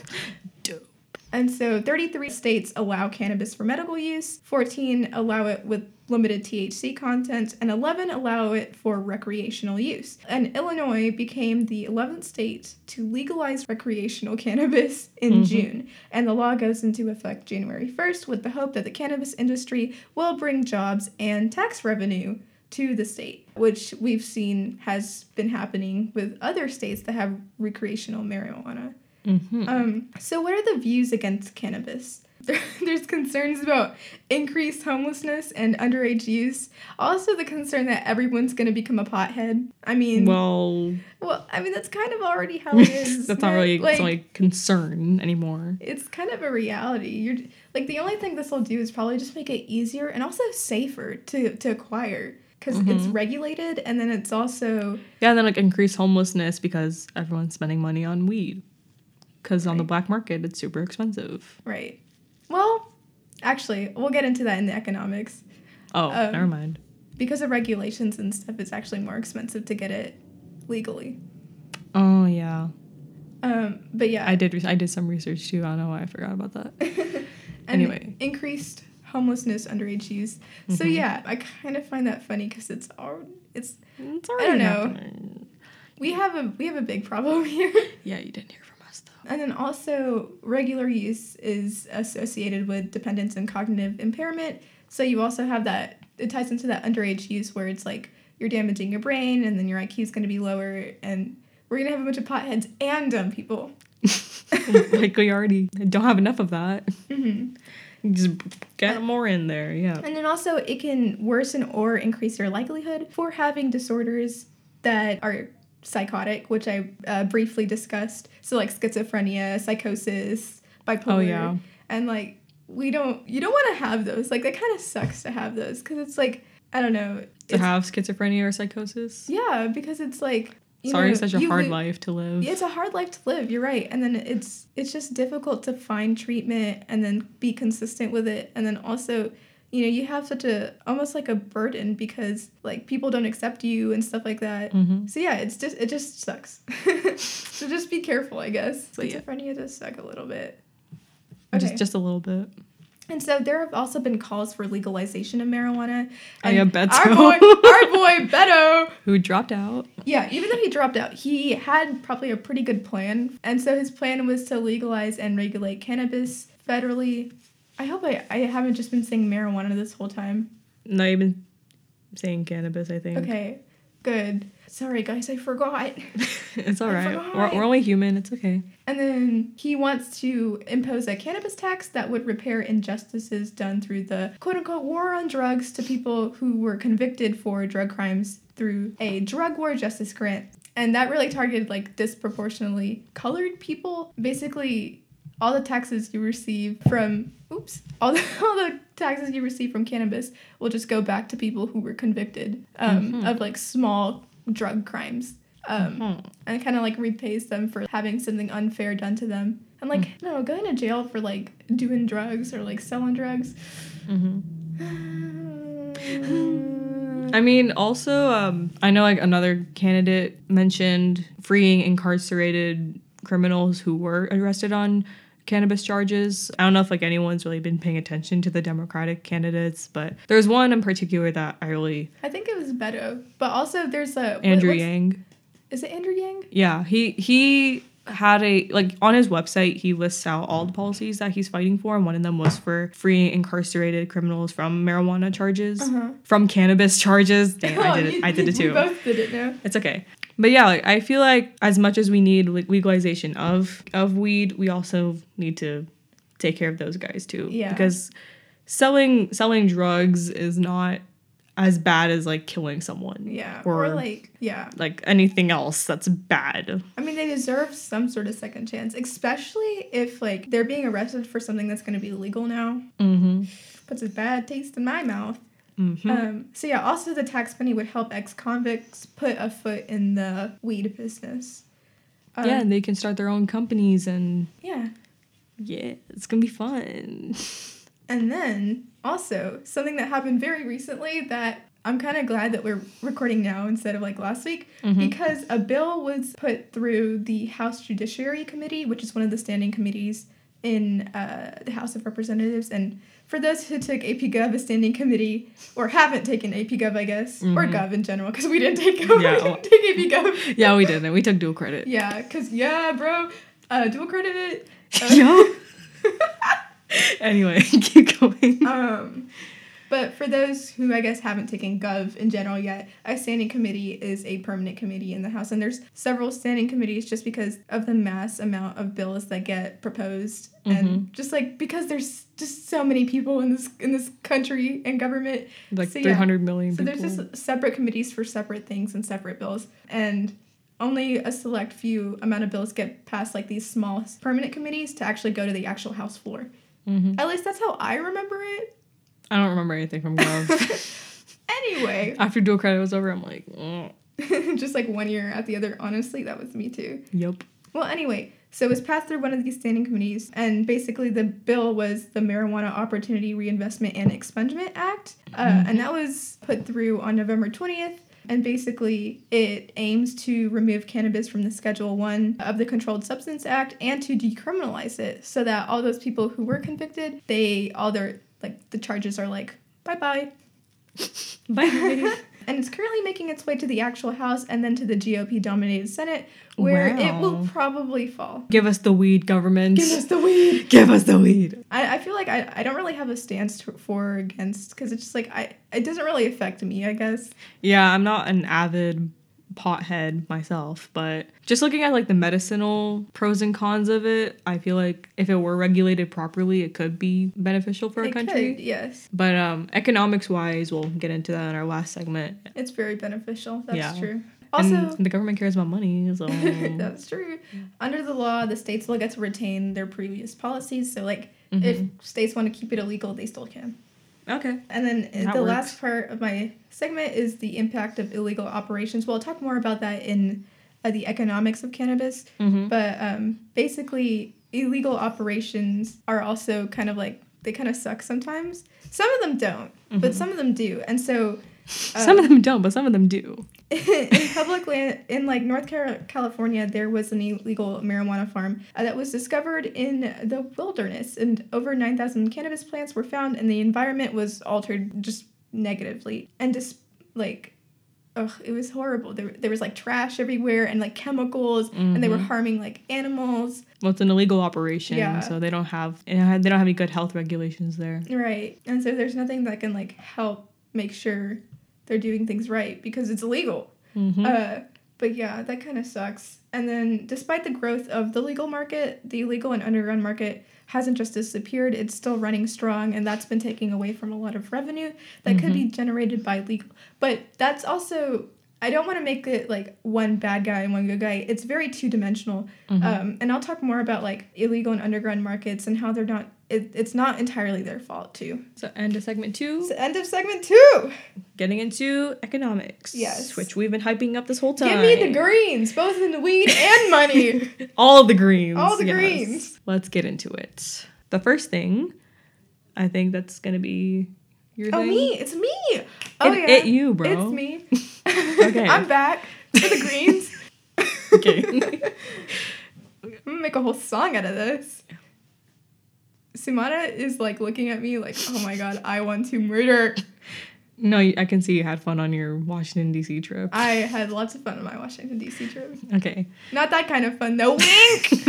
[SPEAKER 1] And so 33 states allow cannabis for medical use, 14 allow it with limited THC content, and 11 allow it for recreational use. And Illinois became the 11th state to legalize recreational cannabis in
[SPEAKER 2] Mhm.
[SPEAKER 1] June. And the law goes into effect January 1st with the hope that the cannabis industry will bring jobs and tax revenue to the state, which we've seen has been happening with other states that have recreational marijuana.
[SPEAKER 2] Mm-hmm.
[SPEAKER 1] Um, so, what are the views against cannabis? There's concerns about increased homelessness and underage use. Also, the concern that everyone's going to become a pothead. I mean, well,
[SPEAKER 2] well,
[SPEAKER 1] I mean that's kind of already how it is.
[SPEAKER 2] that's not really
[SPEAKER 1] like
[SPEAKER 2] it's not like concern anymore.
[SPEAKER 1] it's kind of a reality. You're like the only thing this will do is probably just make it easier and also safer to to acquire because it's
[SPEAKER 2] Mhm.
[SPEAKER 1] regulated and then it's also
[SPEAKER 2] Yeah, and then like increase homelessness because everyone's spending money on weed. Because on the black market, it's super expensive.
[SPEAKER 1] right. Well, actually, we'll get into that in the economics.
[SPEAKER 2] Oh,
[SPEAKER 1] Um,
[SPEAKER 2] never mind.
[SPEAKER 1] because of regulations and stuff, it's actually more expensive to get it legally.
[SPEAKER 2] Oh yeah,
[SPEAKER 1] Um, but yeah,
[SPEAKER 2] I did. re- I did some research too. I don't know why I forgot about that. Anyway.
[SPEAKER 1] increased homelessness, underage use. So
[SPEAKER 2] Mhm.
[SPEAKER 1] yeah, I kind of find that funny because it's all it's
[SPEAKER 2] It's
[SPEAKER 1] don't
[SPEAKER 2] already
[SPEAKER 1] know.
[SPEAKER 2] happening.
[SPEAKER 1] we have a we have a big problem here.
[SPEAKER 2] Yeah, you didn't hear from us though.
[SPEAKER 1] And then also regular use is associated with dependence and cognitive impairment. So you also have that it ties into that underage use where it's like you're damaging your brain and then your IQ is going to be lower and we're going to have a bunch of potheads and dumb people.
[SPEAKER 2] like we already don't have enough of that.
[SPEAKER 1] hmm
[SPEAKER 2] Just get more in there. Yeah.
[SPEAKER 1] And then also it can worsen or increase your likelihood for having disorders that are psychotic, which I uh, briefly discussed. So like schizophrenia, psychosis, bipolar.
[SPEAKER 2] Oh yeah.
[SPEAKER 1] and like we don't you don't want to have those like that kind of sucks to have those because it's like i don't know
[SPEAKER 2] To have schizophrenia or psychosis.
[SPEAKER 1] yeah because it's like you
[SPEAKER 2] Sorry,
[SPEAKER 1] know,
[SPEAKER 2] such a hard life to live.
[SPEAKER 1] it's a hard life to live you're right and then it's it's just difficult to find treatment and then be consistent with it and then also you know you have such a almost like a burden because like people don't accept you and stuff like that
[SPEAKER 2] hmm
[SPEAKER 1] so yeah it's just it just sucks so just be careful i guess
[SPEAKER 2] So, yeah.
[SPEAKER 1] schizophrenia does suck a little bit
[SPEAKER 2] Just just a little bit.
[SPEAKER 1] And so there have also been calls for legalization of marijuana.
[SPEAKER 2] I
[SPEAKER 1] And
[SPEAKER 2] bet
[SPEAKER 1] our boy, our boy Beto.
[SPEAKER 2] Who dropped out?
[SPEAKER 1] Yeah, even though he dropped out, he had probably a pretty good plan. And so his plan was to legalize and regulate cannabis federally. I hope I, I haven't just been saying marijuana this whole time.
[SPEAKER 2] Not even saying cannabis. I think.
[SPEAKER 1] Okay, good. Sorry, guys, I forgot.
[SPEAKER 2] it's all
[SPEAKER 1] I
[SPEAKER 2] right. We're, we're only human. It's okay.
[SPEAKER 1] And then he wants to impose a cannabis tax that would repair injustices done through the quote unquote war on drugs to people who were convicted for drug crimes through a drug war justice grant. And that really targeted like disproportionately colored people. Basically, all the taxes you receive from oops, all the, all the taxes you receive from cannabis will just go back to people who were convicted um,
[SPEAKER 2] Mhm.
[SPEAKER 1] of like small drug crimes. Um,
[SPEAKER 2] Mhm.
[SPEAKER 1] and kind of like repays them for having something unfair done to them. And like,
[SPEAKER 2] Mm.
[SPEAKER 1] no, going to jail for like doing drugs or like selling drugs.
[SPEAKER 2] Mhm. I mean, also, um, I know like another candidate mentioned freeing incarcerated criminals who were arrested on cannabis charges. I don't know if like anyone's really been paying attention to the Democratic candidates, but there's one in particular that I really
[SPEAKER 1] I think it was Beto, but also there's a
[SPEAKER 2] Andrew Yang.
[SPEAKER 1] Is it Andrew Yang?
[SPEAKER 2] Yeah, he he had a like on his website he lists out all the policies that he's fighting for and one of them was for freeing incarcerated criminals from marijuana charges
[SPEAKER 1] Uh-huh.
[SPEAKER 2] from cannabis charges Dang, i did it i did it
[SPEAKER 1] We
[SPEAKER 2] too
[SPEAKER 1] both did it now.
[SPEAKER 2] it's okay but yeah like i feel like as much as we need like legalization of of weed we also need to take care of those guys too
[SPEAKER 1] Yeah.
[SPEAKER 2] because selling selling drugs is not as bad as like killing someone
[SPEAKER 1] Yeah. Or,
[SPEAKER 2] Or-
[SPEAKER 1] like, yeah.
[SPEAKER 2] like anything else that's bad
[SPEAKER 1] I mean, they deserve some sort of second chance, especially if like they're being arrested for something that's going to be legal now.
[SPEAKER 2] mm-hmm
[SPEAKER 1] Puts a bad taste in my mouth.
[SPEAKER 2] mm-hmm
[SPEAKER 1] Um, so yeah, also the tax money would help ex-convicts put a foot in the weed business. Um,
[SPEAKER 2] yeah, and they can start their own companies and
[SPEAKER 1] yeah.
[SPEAKER 2] yeah, it's gonna be fun.
[SPEAKER 1] And then also something that happened very recently that I'm kind of glad that we're recording now instead of like last week
[SPEAKER 2] Mhm.
[SPEAKER 1] because a bill was put through the House Judiciary Committee, which is one of the standing committees in uh, the House of Representatives. And for those who took AP Gov, a standing committee, or haven't taken AP Gov, I guess, or
[SPEAKER 2] Mhm.
[SPEAKER 1] Gov in general, because we didn't take Gov,
[SPEAKER 2] Yeah,
[SPEAKER 1] we
[SPEAKER 2] well-
[SPEAKER 1] didn't take AP Gov.
[SPEAKER 2] Yeah, we didn't. We took dual credit.
[SPEAKER 1] Yeah, because, yeah, bro, uh, dual credit. Uh,
[SPEAKER 2] Yeah. anyway, keep going.
[SPEAKER 1] Um, but for those who I guess haven't taken Gov in general yet, a standing committee is a permanent committee in the House, and there's several standing committees just because of the mass amount of bills that get proposed, and just like because there's just so many people in this in this country and government.
[SPEAKER 2] Like
[SPEAKER 1] So, yeah.
[SPEAKER 2] 300 million
[SPEAKER 1] So
[SPEAKER 2] people.
[SPEAKER 1] there's just separate committees for separate things and separate bills, and only a select few amount of bills get past like these small permanent committees to actually go to the actual House floor.
[SPEAKER 2] Mhm.
[SPEAKER 1] At least that's how I remember it.
[SPEAKER 2] I don't remember anything from Gov.
[SPEAKER 1] anyway,
[SPEAKER 2] After dual credit was over, I'm like, mm,
[SPEAKER 1] just like one year at the other. Honestly, that was me too.
[SPEAKER 2] yep.
[SPEAKER 1] Well, anyway, so it was passed through one of these standing committees, and basically the bill was the Marijuana Opportunity Reinvestment and Expungement Act, uh, and that was put through on November 20th. And basically, it aims to remove cannabis from the Schedule One of the Controlled Substance Act and to decriminalize it, so that all those people who were convicted, they all their like the charges are like bye bye
[SPEAKER 2] bye. Bye.
[SPEAKER 1] And it's currently making its way to the actual House and then to the GOP dominated Senate, where it will probably fall.
[SPEAKER 2] Give us the weed, government.
[SPEAKER 1] Give us the weed.
[SPEAKER 2] Give us the weed.
[SPEAKER 1] I, I feel like I, I don't really have a stance to, for or against because it's just like I it doesn't really affect me, I guess.
[SPEAKER 2] Yeah, I'm not an avid pothead myself, but just looking at like the medicinal pros and cons of it, I feel like if it were regulated properly, it could be beneficial for a country.
[SPEAKER 1] could, yes.
[SPEAKER 2] But um, economics wise, we'll get into that in our last segment.
[SPEAKER 1] It's very beneficial. That's
[SPEAKER 2] Yeah.
[SPEAKER 1] true. Also,
[SPEAKER 2] and the government cares about money, so
[SPEAKER 1] that's true. Under the law, the states will get to retain their previous policies. So, like, if
[SPEAKER 2] Mhm.
[SPEAKER 1] states want to keep it illegal, they still can.
[SPEAKER 2] Okay.
[SPEAKER 1] And then uh,
[SPEAKER 2] That
[SPEAKER 1] the
[SPEAKER 2] works.
[SPEAKER 1] last part of my segment is the impact of illegal operations. Well, I'll talk more about that in uh, the economics of cannabis.
[SPEAKER 2] Mm-hmm.
[SPEAKER 1] But um, basically, illegal operations are also kind of like they kind of suck sometimes. Some of them don't, but
[SPEAKER 2] Mhm.
[SPEAKER 1] some of them do. And so,
[SPEAKER 2] some of them don't, but some of them do.
[SPEAKER 1] in public land in like North California, there was an illegal marijuana farm uh, that was discovered in the wilderness, and over nine thousand cannabis plants were found, and the environment was altered just negatively, and just like. Ugh, it was horrible. There, there was like trash everywhere and like chemicals, and they were
[SPEAKER 2] Mhm.
[SPEAKER 1] harming like animals.
[SPEAKER 2] Well, it's an illegal operation,
[SPEAKER 1] Yeah.
[SPEAKER 2] so they don't have they don't have they don't have any good health regulations there.
[SPEAKER 1] Right. And so there's nothing that can like help make sure they're doing things right because it's illegal.
[SPEAKER 2] Mm-hmm.
[SPEAKER 1] Uh, but yeah, that kind of sucks. And then, despite the growth of the legal market, the illegal and underground market hasn't just disappeared. It's still running strong, and that's been taking away from a lot of revenue that could be generated by legal. But that's also, I don't want to make it like one bad guy and one good guy. It's very two dimensional.
[SPEAKER 2] Mhm.
[SPEAKER 1] Um, and I'll talk more about like illegal and underground markets and how they're not, it, it's not entirely their fault, too.
[SPEAKER 2] so end of segment two.
[SPEAKER 1] It's end of segment two.
[SPEAKER 2] getting into economics.
[SPEAKER 1] Yes.
[SPEAKER 2] Which we've been hyping up this whole time.
[SPEAKER 1] Give me the greens, both in the weed and money.
[SPEAKER 2] All the greens.
[SPEAKER 1] All the
[SPEAKER 2] yes.
[SPEAKER 1] greens.
[SPEAKER 2] Let's get into it. The first thing, I think that's gonna be your
[SPEAKER 1] Oh,
[SPEAKER 2] thing.
[SPEAKER 1] me. It's me. Oh,
[SPEAKER 2] it,
[SPEAKER 1] yeah.
[SPEAKER 2] it you, bro.
[SPEAKER 1] It's me.
[SPEAKER 2] Okay.
[SPEAKER 1] I'm back for the greens.
[SPEAKER 2] Okay.
[SPEAKER 1] I'm gonna make a whole song out of this. Sumana is like looking at me like, oh my god, I want to murder.
[SPEAKER 2] no, I can see you had fun on your Washington D.C. trip.
[SPEAKER 1] I had lots of fun on my Washington D.C. trip.
[SPEAKER 2] okay.
[SPEAKER 1] Not that kind of fun though. Wink.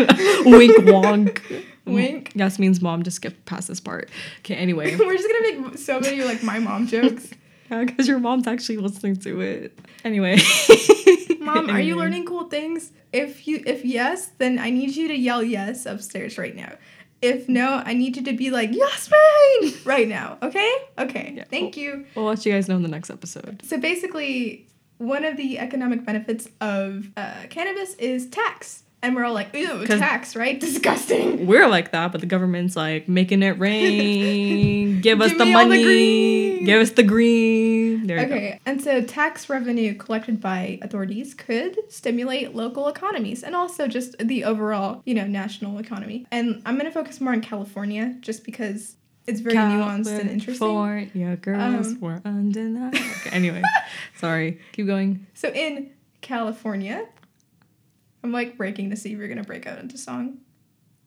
[SPEAKER 2] Wink wonk.
[SPEAKER 1] Wink.
[SPEAKER 2] Yasmin's mom. Just skip past this part. Okay. Anyway,
[SPEAKER 1] We're just gonna make so many like my mom jokes.
[SPEAKER 2] yeah, because your mom's actually listening to it. Anyway.
[SPEAKER 1] Mom, are you learning cool things? If you if yes, then I need you to yell yes upstairs right now. If no, I need you to be like Yasmin right now. Okay? Okay.
[SPEAKER 2] Yeah,
[SPEAKER 1] Thank you.
[SPEAKER 2] We'll let you guys know in the next episode.
[SPEAKER 1] So basically, one of the economic benefits of uh, cannabis is tax. And we're all like, ew, tax, right? Disgusting.
[SPEAKER 2] We're like that, but the government's like making it rain. Give us
[SPEAKER 1] Give
[SPEAKER 2] the
[SPEAKER 1] the
[SPEAKER 2] money.
[SPEAKER 1] green.
[SPEAKER 2] Give us the green. There you go.
[SPEAKER 1] Okay, and so tax revenue collected by authorities could stimulate local economies and also just the overall, you know, national economy. And I'm going to focus more on California just because it's very nuanced and interesting.
[SPEAKER 2] California girls
[SPEAKER 1] Um,
[SPEAKER 2] were undeniable. Okay, anyway, sorry. Keep going.
[SPEAKER 1] So in California, I'm like breaking to see if you're gonna break out into song.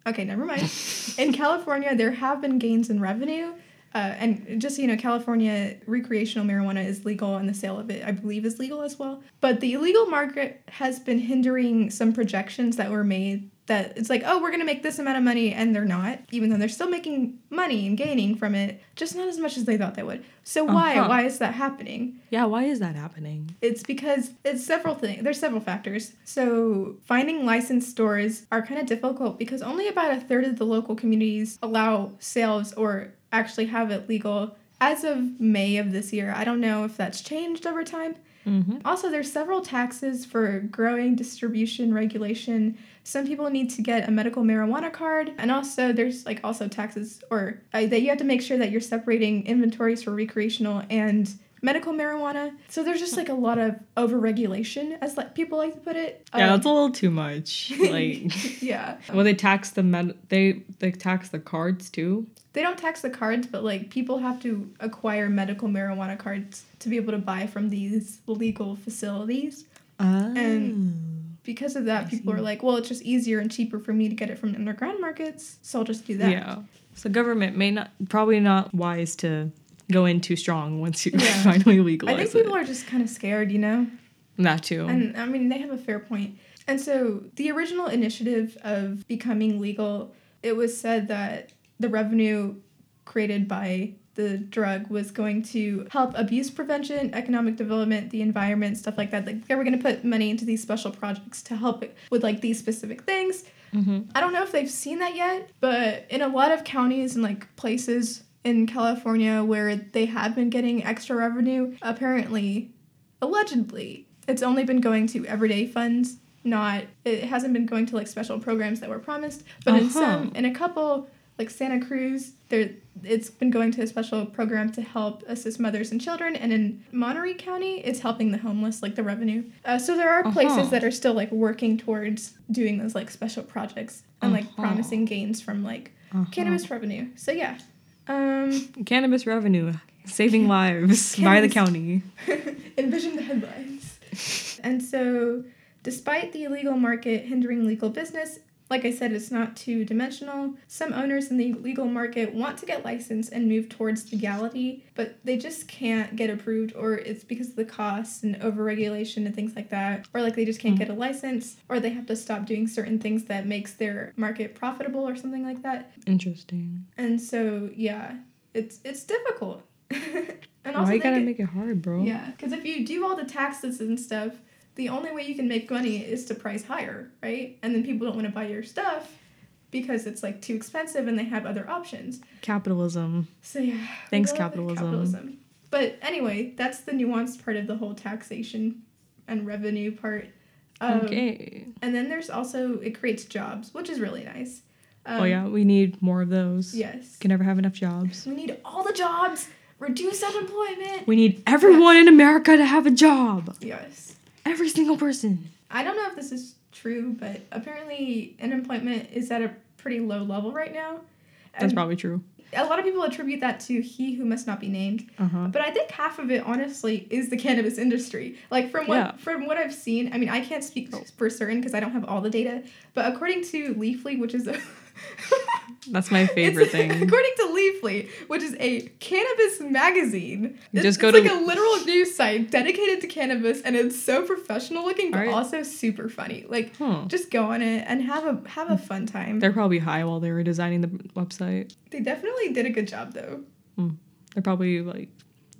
[SPEAKER 1] Okay, never mind. in California, there have been gains in revenue. Uh, and just so you know, California recreational marijuana is legal and the sale of it, I believe, is legal as well. But the illegal market has been hindering some projections that were made that it's like, oh, we're going to make this amount of money, and they're not, even though they're still making money and gaining from it, just not as much as they thought they would. So why?
[SPEAKER 2] Uh-huh.
[SPEAKER 1] Why is that happening?
[SPEAKER 2] Yeah, why is that happening?
[SPEAKER 1] It's because it's several things. There's several factors. So finding licensed stores are kind of difficult because only about a third of the local communities allow sales or actually have it legal. As of May of this year, I don't know if that's changed over time.
[SPEAKER 2] Mm-hmm.
[SPEAKER 1] Also, there's several taxes for growing, distribution, regulation. Some people need to get a medical marijuana card, and also there's like also taxes or uh, that you have to make sure that you're separating inventories for recreational and medical marijuana. So there's just like a lot of overregulation, as like people like to put it.
[SPEAKER 2] Yeah,
[SPEAKER 1] Um,
[SPEAKER 2] that's a little too much. Like,
[SPEAKER 1] yeah.
[SPEAKER 2] well, they tax the med- they they tax the cards too.
[SPEAKER 1] They don't tax the cards, but like people have to acquire medical marijuana cards to be able to buy from these legal facilities. Oh. And because of that,
[SPEAKER 2] I
[SPEAKER 1] people
[SPEAKER 2] see.
[SPEAKER 1] are like, well, it's just easier and cheaper for me to get it from underground markets, so I'll just do that.
[SPEAKER 2] yeah. So government may not probably not wise to go in too strong once you
[SPEAKER 1] Yeah.
[SPEAKER 2] finally
[SPEAKER 1] I
[SPEAKER 2] legalize
[SPEAKER 1] think
[SPEAKER 2] it.
[SPEAKER 1] people are just kind of scared, you know?
[SPEAKER 2] that too.
[SPEAKER 1] And I mean, they have a fair point. And so the original initiative of becoming legal, it was said that the revenue created by the drug was going to help abuse prevention, economic development, the environment, stuff like that. Like they were going to put money into these special projects to help with like these specific things.
[SPEAKER 2] mm-hmm.
[SPEAKER 1] I don't know if they've seen that yet, but in a lot of counties and like places in California where they have been getting extra revenue, apparently, allegedly, it's only been going to everyday funds, not it hasn't been going to like special programs that were promised. But in
[SPEAKER 2] Uh-huh.
[SPEAKER 1] some in a couple like Santa Cruz, there it's been going to a special program to help assist mothers and children, and in Monterey County, it's helping the homeless, like the revenue. Uh, so there are
[SPEAKER 2] Uh-huh.
[SPEAKER 1] places that are still like working towards doing those like special projects and like
[SPEAKER 2] Uh-huh.
[SPEAKER 1] promising gains from like
[SPEAKER 2] Uh-huh.
[SPEAKER 1] cannabis revenue. So yeah, um,
[SPEAKER 2] Cannabis revenue saving lives by the county.
[SPEAKER 1] envision the headlines. and so, despite the illegal market hindering legal business, like I said, it's not two dimensional. Some owners in the legal market want to get licensed and move towards legality, but they just can't get approved, or it's because of the costs and overregulation and things like that, or like they just can't
[SPEAKER 2] Mhm.
[SPEAKER 1] get a license, or they have to stop doing certain things that makes their market profitable or something like that.
[SPEAKER 2] Interesting.
[SPEAKER 1] And so, yeah, it's it's difficult. and
[SPEAKER 2] Why you gotta
[SPEAKER 1] get-
[SPEAKER 2] make it hard, bro?
[SPEAKER 1] yeah, because if you do all the taxes and stuff, the only way you can make money is to price higher, right? And then people don't want to buy your stuff because it's like too expensive and they have other options.
[SPEAKER 2] Capitalism.
[SPEAKER 1] So yeah.
[SPEAKER 2] Thanks,
[SPEAKER 1] it,
[SPEAKER 2] capitalism.
[SPEAKER 1] But anyway, that's the nuanced part of the whole taxation and revenue part. Um,
[SPEAKER 2] okay.
[SPEAKER 1] And then there's also it creates jobs, which is really nice. Um,
[SPEAKER 2] oh yeah, we need more of those.
[SPEAKER 1] Yes.
[SPEAKER 2] Can never have enough jobs.
[SPEAKER 1] We need all the jobs. Reduce unemployment.
[SPEAKER 2] We need everyone in America to have a job.
[SPEAKER 1] Yes.
[SPEAKER 2] Every single person.
[SPEAKER 1] I don't know if this is true, but apparently unemployment is at a pretty low level right now.
[SPEAKER 2] That's
[SPEAKER 1] And
[SPEAKER 2] probably true.
[SPEAKER 1] a lot of people attribute that to he who must not be named.
[SPEAKER 2] Uh huh.
[SPEAKER 1] But I think half of it honestly is the cannabis industry. Like from what
[SPEAKER 2] Yeah.
[SPEAKER 1] from what I've seen, I mean I can't speak for certain because I don't have all the data, but according to Leafly, which is a
[SPEAKER 2] That's my favorite
[SPEAKER 1] It's-
[SPEAKER 2] thing.
[SPEAKER 1] According to Leafly, which is a cannabis magazine, it's,
[SPEAKER 2] just go
[SPEAKER 1] it's
[SPEAKER 2] to-
[SPEAKER 1] like a literal news site dedicated to cannabis, and it's so professional looking, but
[SPEAKER 2] Alright.
[SPEAKER 1] also super funny. Like, just go on it and have a have a fun time.
[SPEAKER 2] They're probably high while they were designing the website.
[SPEAKER 1] They definitely did a good job, though. Hmm.
[SPEAKER 2] They're probably like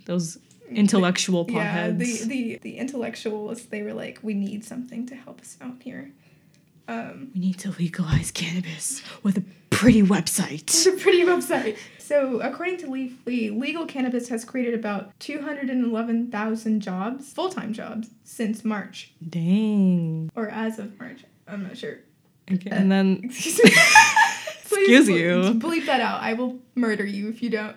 [SPEAKER 2] those intellectual
[SPEAKER 1] Yeah, the, the the intellectuals. They were like, we need something to help us out here. Um,
[SPEAKER 2] we need to legalize cannabis with a pretty website.
[SPEAKER 1] It's a pretty website. So, according to Leafly, legal cannabis has created about 211,000 jobs, full time jobs, since March,
[SPEAKER 2] Dang.
[SPEAKER 1] or as of March. I'm not sure.
[SPEAKER 2] Okay. And then
[SPEAKER 1] Excuse me. Please
[SPEAKER 2] Excuse you.
[SPEAKER 1] Bleep that out. I will murder you if you don't.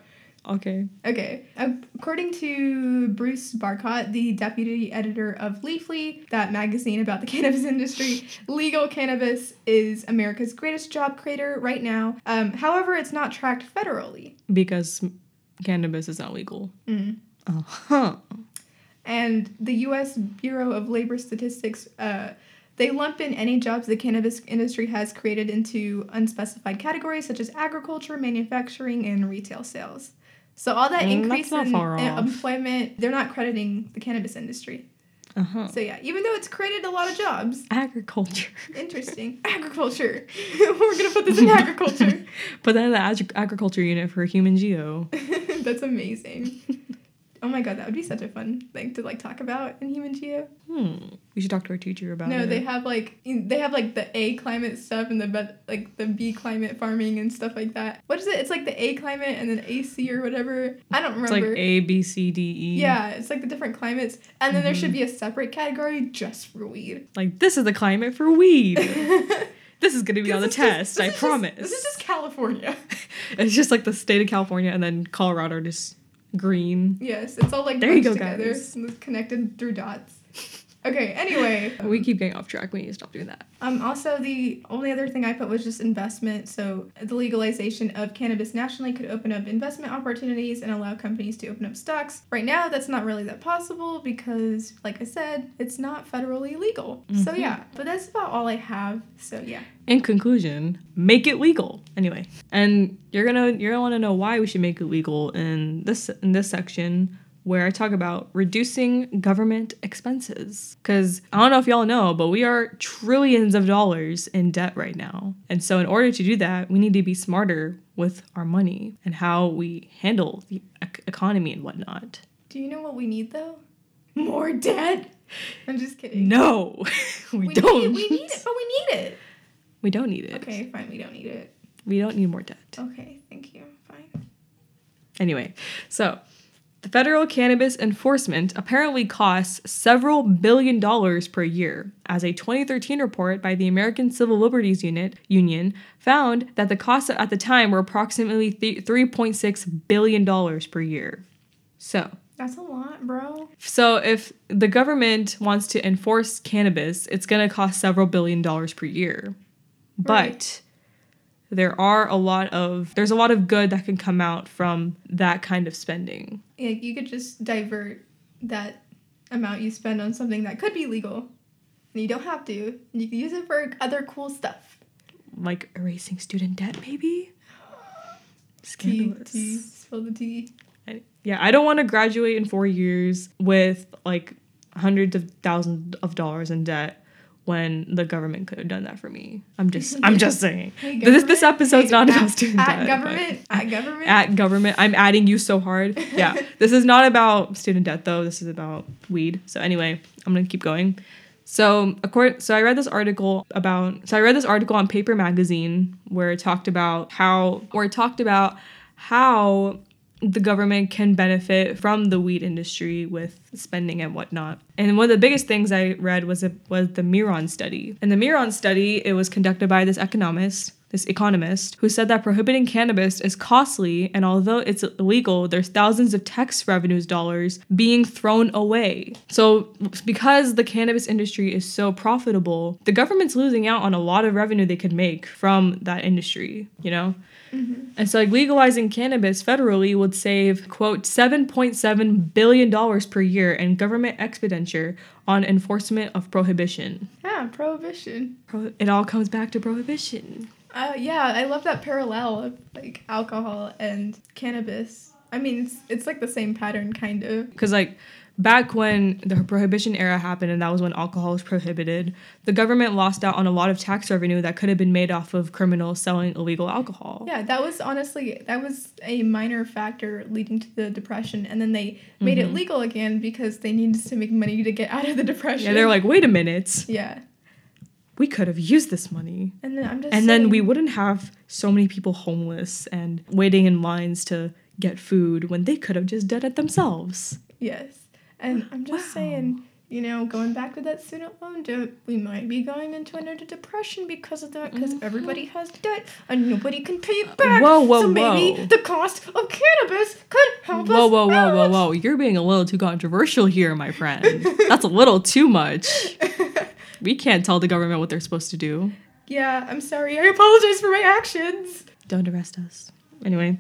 [SPEAKER 2] Okay.
[SPEAKER 1] Okay. According to Bruce Barcott, the deputy editor of Leafly, that magazine about the cannabis industry, legal cannabis is America's greatest job creator right now. Um, however, it's not tracked federally.
[SPEAKER 2] Because cannabis is not legal.
[SPEAKER 1] Mm.
[SPEAKER 2] Uh huh.
[SPEAKER 1] And the U.S. Bureau of Labor Statistics, uh, they lump in any jobs the cannabis industry has created into unspecified categories such as agriculture, manufacturing, and retail sales. So all that
[SPEAKER 2] Mm,
[SPEAKER 1] increase in, employment, they're not crediting the cannabis industry.
[SPEAKER 2] Uh huh.
[SPEAKER 1] So yeah, even though it's created a lot of jobs,
[SPEAKER 2] Agriculture.
[SPEAKER 1] interesting. agriculture. We're gonna put this in agriculture.
[SPEAKER 2] Put that in the ag- agriculture unit for human geo.
[SPEAKER 1] That's amazing. Oh my god, that would be such a fun thing to like talk about in human geo.
[SPEAKER 2] Hmm. We should talk to our teacher about
[SPEAKER 1] No,
[SPEAKER 2] it.
[SPEAKER 1] they have like they have like the A climate stuff and the B, like the B climate farming and stuff like that. What is it? It's like the A climate and then AC or whatever. I don't remember.
[SPEAKER 2] It's like. A, B, C, D, E.
[SPEAKER 1] yeah, it's like the different climates, and then there
[SPEAKER 2] Mm-hmm.
[SPEAKER 1] should be a separate category just for weed.
[SPEAKER 2] Like, this is the climate for weed. this is going to be on the
[SPEAKER 1] is just-
[SPEAKER 2] test, I
[SPEAKER 1] is just-
[SPEAKER 2] promise.
[SPEAKER 1] this is just California.
[SPEAKER 2] it's just like the state of California and then Colorado just green.
[SPEAKER 1] yes, it's all like
[SPEAKER 2] There you go,
[SPEAKER 1] together,
[SPEAKER 2] guys.
[SPEAKER 1] connected through dots. Okay. Anyway,
[SPEAKER 2] We keep getting off track. We need to stop doing that.
[SPEAKER 1] Um, also, the only other thing I put was just investment. So, the legalization of cannabis nationally could open up investment opportunities and allow companies to open up stocks. Right now, that's not really that possible because, like I said, it's not federally legal. So,
[SPEAKER 2] Mhm.
[SPEAKER 1] yeah, but that's about all I have. So, yeah.
[SPEAKER 2] In conclusion, make it legal. Anyway, and you're gonna you're gonna want to know why we should make it legal in this in this section where I talk about reducing government expenses. Because I don't know if y'all know, but we are trillions of dollars in debt right now, and so in order to do that, we need to be smarter with our money and how we handle the ec- economy and whatnot.
[SPEAKER 1] Do you know what we need, though? More debt? I'm just kidding.
[SPEAKER 2] No, we,
[SPEAKER 1] we
[SPEAKER 2] don't.
[SPEAKER 1] Need, we need it, but we need it.
[SPEAKER 2] We don't need it.
[SPEAKER 1] Okay, fine. We don't need it.
[SPEAKER 2] We don't need more debt.
[SPEAKER 1] Okay, thank you. Fine.
[SPEAKER 2] Anyway, so the federal cannabis enforcement apparently costs several billion dollars per year, as a 2013 report by the American Civil Liberties Unit Union found that the costs at the time were approximately th- 3.6 billion dollars per year. So,
[SPEAKER 1] That's a lot, bro.
[SPEAKER 2] so if the government wants to enforce cannabis, it's going to cost several billion dollars per year. But
[SPEAKER 1] Right.
[SPEAKER 2] There are a lot of there's a lot of good that can come out from that kind of spending.
[SPEAKER 1] Yeah, you could just divert that amount you spend on something that could be legal. And you don't have to. And You can use it for other cool stuff.
[SPEAKER 2] Like erasing student debt, maybe? Scandalous.
[SPEAKER 1] tea, spill the tea.
[SPEAKER 2] I- yeah, I don't want to graduate in four years with like hundreds of thousands of dollars in debt when the government could have done that for me. I'm just I'm just saying.
[SPEAKER 1] Hey,
[SPEAKER 2] This this episode's
[SPEAKER 1] Hey,
[SPEAKER 2] not
[SPEAKER 1] at,
[SPEAKER 2] about student
[SPEAKER 1] at
[SPEAKER 2] debt.
[SPEAKER 1] government. At government.
[SPEAKER 2] At government, I'm adding you so hard. Yeah, this is not about student debt though. This is about weed. So anyway, I'm gonna keep going. So according, so I read this article about. So I read this article on Paper Magazine where it talked about how, where it talked about how the government can benefit from the wheat industry with spending and whatnot. And one of the biggest things I read was a, was the Miron study. And the Miron study, it was conducted by this economist, this economist, who said that prohibiting cannabis is costly, and although it's illegal, there's thousands of tax revenues dollars being thrown away. So because the cannabis industry is so profitable, the government's losing out on a lot of revenue they could make from that industry, you know? And so, like, legalizing cannabis federally would save, quote, $7.7 billion per year in government expenditure on enforcement of prohibition.
[SPEAKER 1] yeah, prohibition.
[SPEAKER 2] Pro- it all comes back to prohibition.
[SPEAKER 1] Uh, yeah, I love that parallel of like alcohol and cannabis. I mean, it's, it's like the same pattern, kind of.
[SPEAKER 2] Because, like, back when the prohibition era happened and that was when alcohol was prohibited, the government lost out on a lot of tax revenue that could have been made off of criminals selling illegal alcohol.
[SPEAKER 1] Yeah, that was honestly that was a minor factor leading to the depression, and then they made it
[SPEAKER 2] Mhm.
[SPEAKER 1] legal again because they needed to make money to get out of the depression.
[SPEAKER 2] Yeah, they're like, wait a minute,
[SPEAKER 1] yeah,
[SPEAKER 2] we could have used this money.
[SPEAKER 1] and then I'm just
[SPEAKER 2] and then we wouldn't have so many people homeless and waiting in lines to get food when they could have just done it themselves.
[SPEAKER 1] yes, and I'm just
[SPEAKER 2] Wow.
[SPEAKER 1] saying you know, going back to that student loan debt, we might be going into another depression because of that, because everybody mm-hmm. has debt and nobody can pay it uh, back.
[SPEAKER 2] Whoa, whoa,
[SPEAKER 1] so maybe
[SPEAKER 2] whoa.
[SPEAKER 1] the cost of cannabis could help
[SPEAKER 2] Whoa,
[SPEAKER 1] us
[SPEAKER 2] whoa, whoa, whoa,
[SPEAKER 1] out.
[SPEAKER 2] whoa. You're being a little too controversial here, my friend. That's a little too much. We can't tell the government what they're supposed to do.
[SPEAKER 1] Yeah, I'm sorry. I apologize for my actions.
[SPEAKER 2] Don't arrest us. Anyway,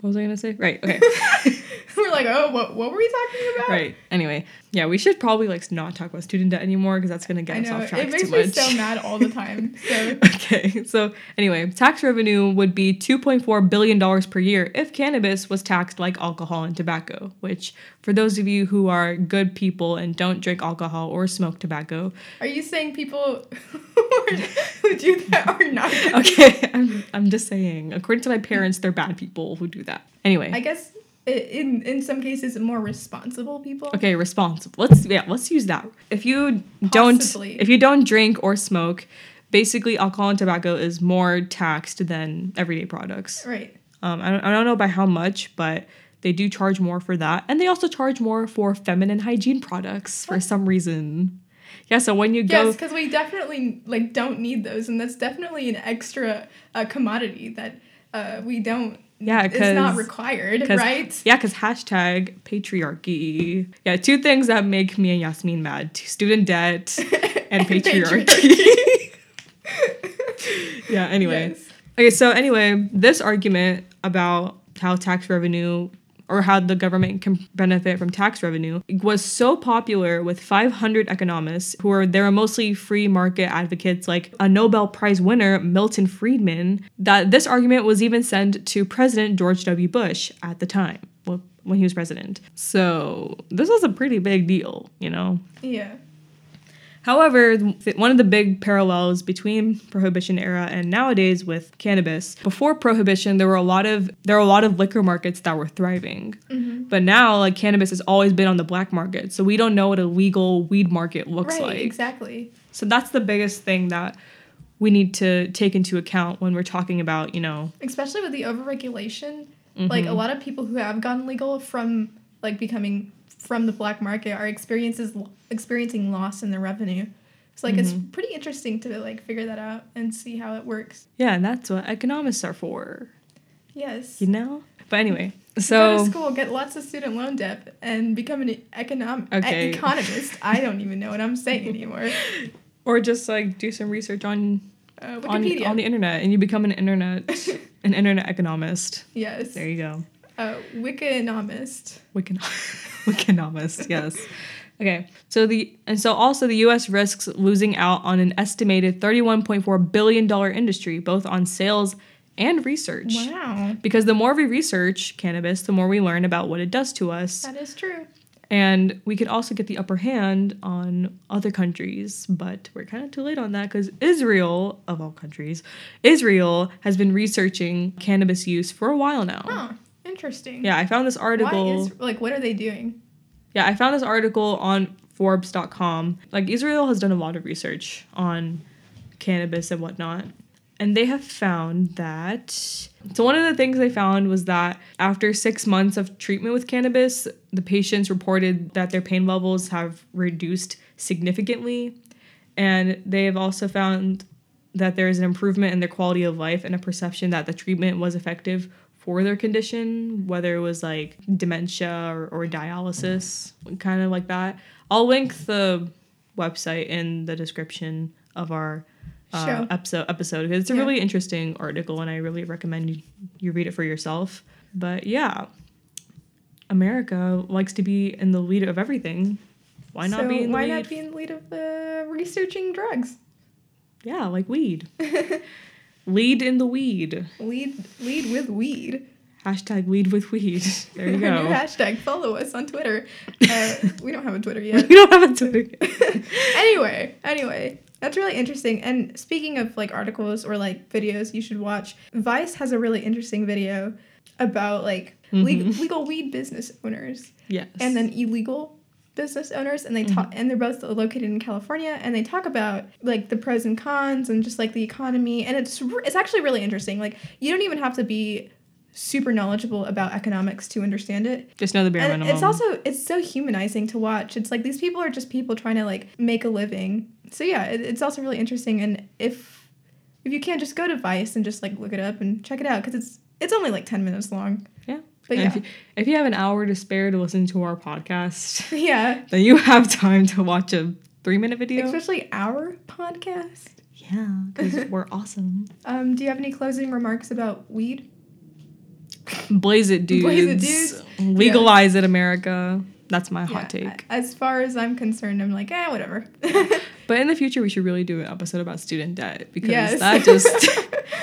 [SPEAKER 2] what was I gonna say? Right, okay.
[SPEAKER 1] We're like, oh, what, what were we talking about?
[SPEAKER 2] right. Anyway, yeah, we should probably like not talk about student debt anymore because that's gonna get
[SPEAKER 1] I
[SPEAKER 2] us
[SPEAKER 1] know.
[SPEAKER 2] off track
[SPEAKER 1] It makes
[SPEAKER 2] too
[SPEAKER 1] me
[SPEAKER 2] much.
[SPEAKER 1] so mad all the time. So,
[SPEAKER 2] Okay, so anyway, tax revenue would be $2.4 billion per year if cannabis was taxed like alcohol and tobacco, which, for those of you who are good people and don't drink alcohol or smoke tobacco,
[SPEAKER 1] are you saying people who do that are not?
[SPEAKER 2] okay, I'm, I'm just saying, according to my parents, they're bad people who do that. Anyway,
[SPEAKER 1] I guess in in some cases more responsible people.
[SPEAKER 2] okay, responsible. Let's, yeah, let's use that. If you don't, if you don't drink or smoke, basically alcohol and tobacco is more taxed than everyday products.
[SPEAKER 1] Right.
[SPEAKER 2] Um, I, don't, I don't know by how much, but they do charge more for that. And they also charge more for feminine hygiene products for some reason. Yeah, so when you go.
[SPEAKER 1] Yes, because we definitely like don't need those, and that's definitely an extra uh, commodity that uh, we don't.
[SPEAKER 2] Yeah,
[SPEAKER 1] it's not required, right?
[SPEAKER 2] Yeah, because hashtag patriarchy. Yeah, two things that make me and Yasmin mad student debt and patriarchy. yeah, anyway.
[SPEAKER 1] Yes.
[SPEAKER 2] Okay, so anyway, this argument about how tax revenue or how the government can benefit from tax revenue was so popular with 500 economists who are they were mostly free market advocates like a Nobel Prize winner Milton Friedman that this argument was even sent to President George W. Bush at the time when he was president. So this was a pretty big deal, you know.
[SPEAKER 1] Yeah.
[SPEAKER 2] However, one of the big parallels between prohibition era and nowadays with cannabis, before prohibition there were a lot of there were a lot of liquor markets that were thriving. But now like cannabis has always been on the black market. So we don't know what a legal weed market looks
[SPEAKER 1] right.
[SPEAKER 2] like.
[SPEAKER 1] Exactly.
[SPEAKER 2] So that's the biggest thing that we need to take into account when we're talking about, you know,
[SPEAKER 1] Especially with the overregulation, like
[SPEAKER 2] Mm-hmm.
[SPEAKER 1] a lot of people who have gone legal from like becoming from the black market are experiences experiencing loss in their revenue. So like it's
[SPEAKER 2] Mm-hmm.
[SPEAKER 1] pretty interesting to like figure that out and see how it works.
[SPEAKER 2] yeah, and that's what economists are for,
[SPEAKER 1] Yes.
[SPEAKER 2] you know? But anyway, so Go
[SPEAKER 1] to school, get lots of student loan debt, and become an econom-
[SPEAKER 2] Okay.
[SPEAKER 1] economist. I don't even know what I'm saying anymore.
[SPEAKER 2] or just like do some research on
[SPEAKER 1] Uh,
[SPEAKER 2] on, on the internet and you become an internet an internet economist.
[SPEAKER 1] yes.
[SPEAKER 2] There you go.
[SPEAKER 1] Uh, Wikinomist.
[SPEAKER 2] Wiccan Wiccanomist, yes. Okay. So the and so also the US risks losing out on an estimated 31.4 billion dollar industry both on sales and research.
[SPEAKER 1] Wow.
[SPEAKER 2] Because the more we research cannabis, the more we learn about what it does to us.
[SPEAKER 1] That is true.
[SPEAKER 2] And we could also get the upper hand on other countries, but we're kind of too late on that because Israel, of all countries, Israel has been researching cannabis use for a while now.
[SPEAKER 1] Huh. Interesting.
[SPEAKER 2] Yeah, I found this article.
[SPEAKER 1] Why is like what are they doing?
[SPEAKER 2] yeah, I found this article on Forbes.com. Like Israel has done a lot of research on cannabis and whatnot. And they have found that. So, one of the things they found was that after six months of treatment with cannabis, the patients reported that their pain levels have reduced significantly. And they have also found that there is an improvement in their quality of life and a perception that the treatment was effective for their condition, whether it was like dementia or, or dialysis, kind of like that. I'll link the website in the description of our uh, episode episode because it's a
[SPEAKER 1] Yeah.
[SPEAKER 2] really interesting article and I really recommend you, you read it for yourself. But yeah, America likes to be in the lead of everything. Why not
[SPEAKER 1] so
[SPEAKER 2] be in the
[SPEAKER 1] why
[SPEAKER 2] lead?
[SPEAKER 1] not be in the lead of uh, researching drugs?
[SPEAKER 2] yeah, like weed. lead in the weed.
[SPEAKER 1] Lead lead with weed.
[SPEAKER 2] Hashtag lead with weed. There you go.
[SPEAKER 1] hashtag. Follow us on Twitter. Uh, we don't have a Twitter yet.
[SPEAKER 2] we don't have a Twitter.
[SPEAKER 1] anyway, anyway, that's really interesting. And speaking of like articles or like videos you should watch, Vice has a really interesting video about like legal, legal weed business owners
[SPEAKER 2] yes.
[SPEAKER 1] and then illegal business owners and they talk mm-hmm. and they're both located in California and they talk about like the pros and cons and just like the economy and it's it's actually really interesting like you don't even have to be super knowledgeable about economics to understand it.
[SPEAKER 2] Just know the bare
[SPEAKER 1] And
[SPEAKER 2] minimum.
[SPEAKER 1] it's also it's so humanizing to watch. It's like these people are just people trying to like make a living. So yeah, it, it's also really interesting. And if if you can't just go to Vice and just like look it up and check it out because it's it's only like ten minutes long.
[SPEAKER 2] yeah.
[SPEAKER 1] But yeah,
[SPEAKER 2] if, you, if you have an hour to spare to listen to our podcast,
[SPEAKER 1] yeah,
[SPEAKER 2] then you have time to watch a three minute video.
[SPEAKER 1] especially our podcast.
[SPEAKER 2] yeah, because we're awesome.
[SPEAKER 1] Um, do you have any closing remarks about weed?
[SPEAKER 2] Blaze it, dudes.
[SPEAKER 1] Blaze it, dudes.
[SPEAKER 2] Legalize it, America. That's my hot take.
[SPEAKER 1] As far as I'm concerned, I'm like, eh, whatever.
[SPEAKER 2] But in the future, we should really do an episode about student debt because
[SPEAKER 1] Yes.
[SPEAKER 2] that just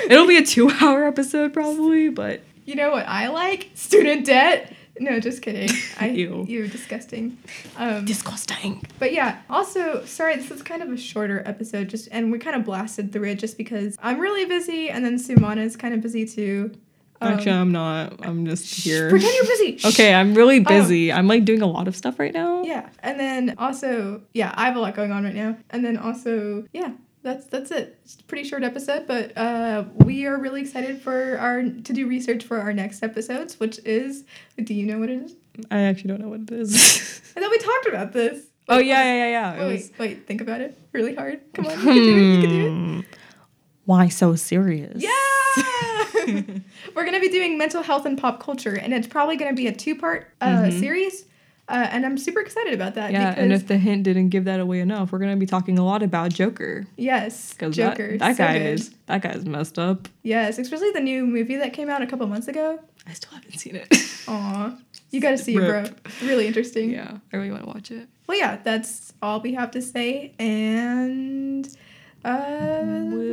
[SPEAKER 2] it'll be a two hour episode probably, but
[SPEAKER 1] you know what I like? Student debt. No, just kidding. I
[SPEAKER 2] Ew.
[SPEAKER 1] you disgusting. Um,
[SPEAKER 2] disgusting.
[SPEAKER 1] but yeah. Also, sorry, this is kind of a shorter episode. Just and we kind of blasted through it just because I'm really busy, and then Sumana is kind of busy too. Um,
[SPEAKER 2] Actually, I'm not. I'm just here.
[SPEAKER 1] pretend you're busy.
[SPEAKER 2] Okay, I'm really busy. I'm like doing a lot of stuff right now.
[SPEAKER 1] Yeah, and then also, yeah, I have a lot going on right now, and then also, yeah, that's that's it. It's a pretty short episode, but uh, we are really excited for our to do research for our next episodes, which is. Do you know what it is?
[SPEAKER 2] I actually don't know what it is.
[SPEAKER 1] I thought we talked about this.
[SPEAKER 2] oh yeah, yeah, yeah, yeah. It
[SPEAKER 1] Wait,
[SPEAKER 2] was-
[SPEAKER 1] wait, wait, think about it really hard. Come on, you can do it. You can do it.
[SPEAKER 2] Hmm. Why so serious?
[SPEAKER 1] Yeah! We're going to be doing mental health and pop culture, and it's probably going to be a two part uh,
[SPEAKER 2] Mhm.
[SPEAKER 1] series. Uh, and I'm super excited about that.
[SPEAKER 2] Yeah,
[SPEAKER 1] because,
[SPEAKER 2] and if the hint didn't give that away enough, we're gonna be talking a lot about Joker
[SPEAKER 1] yes, Joker.
[SPEAKER 2] that, that
[SPEAKER 1] so
[SPEAKER 2] guy
[SPEAKER 1] good.
[SPEAKER 2] is that guy's messed up.
[SPEAKER 1] Yes, especially the new movie that came out a couple months ago.
[SPEAKER 2] I still haven't seen it.
[SPEAKER 1] Aw, you gotta see it, bro.
[SPEAKER 2] Rip.
[SPEAKER 1] Really interesting.
[SPEAKER 2] yeah, I really want to watch it.
[SPEAKER 1] Well, yeah, that's all we have to say, and uh,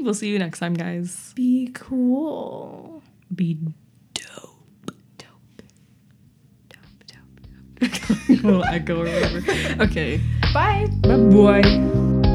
[SPEAKER 2] We'll see you next time, guys.
[SPEAKER 1] be cool.
[SPEAKER 2] Be dope. Dope. Dope, dope, dope. Little echo or whatever. Okay.
[SPEAKER 1] Bye.
[SPEAKER 2] Bye bye.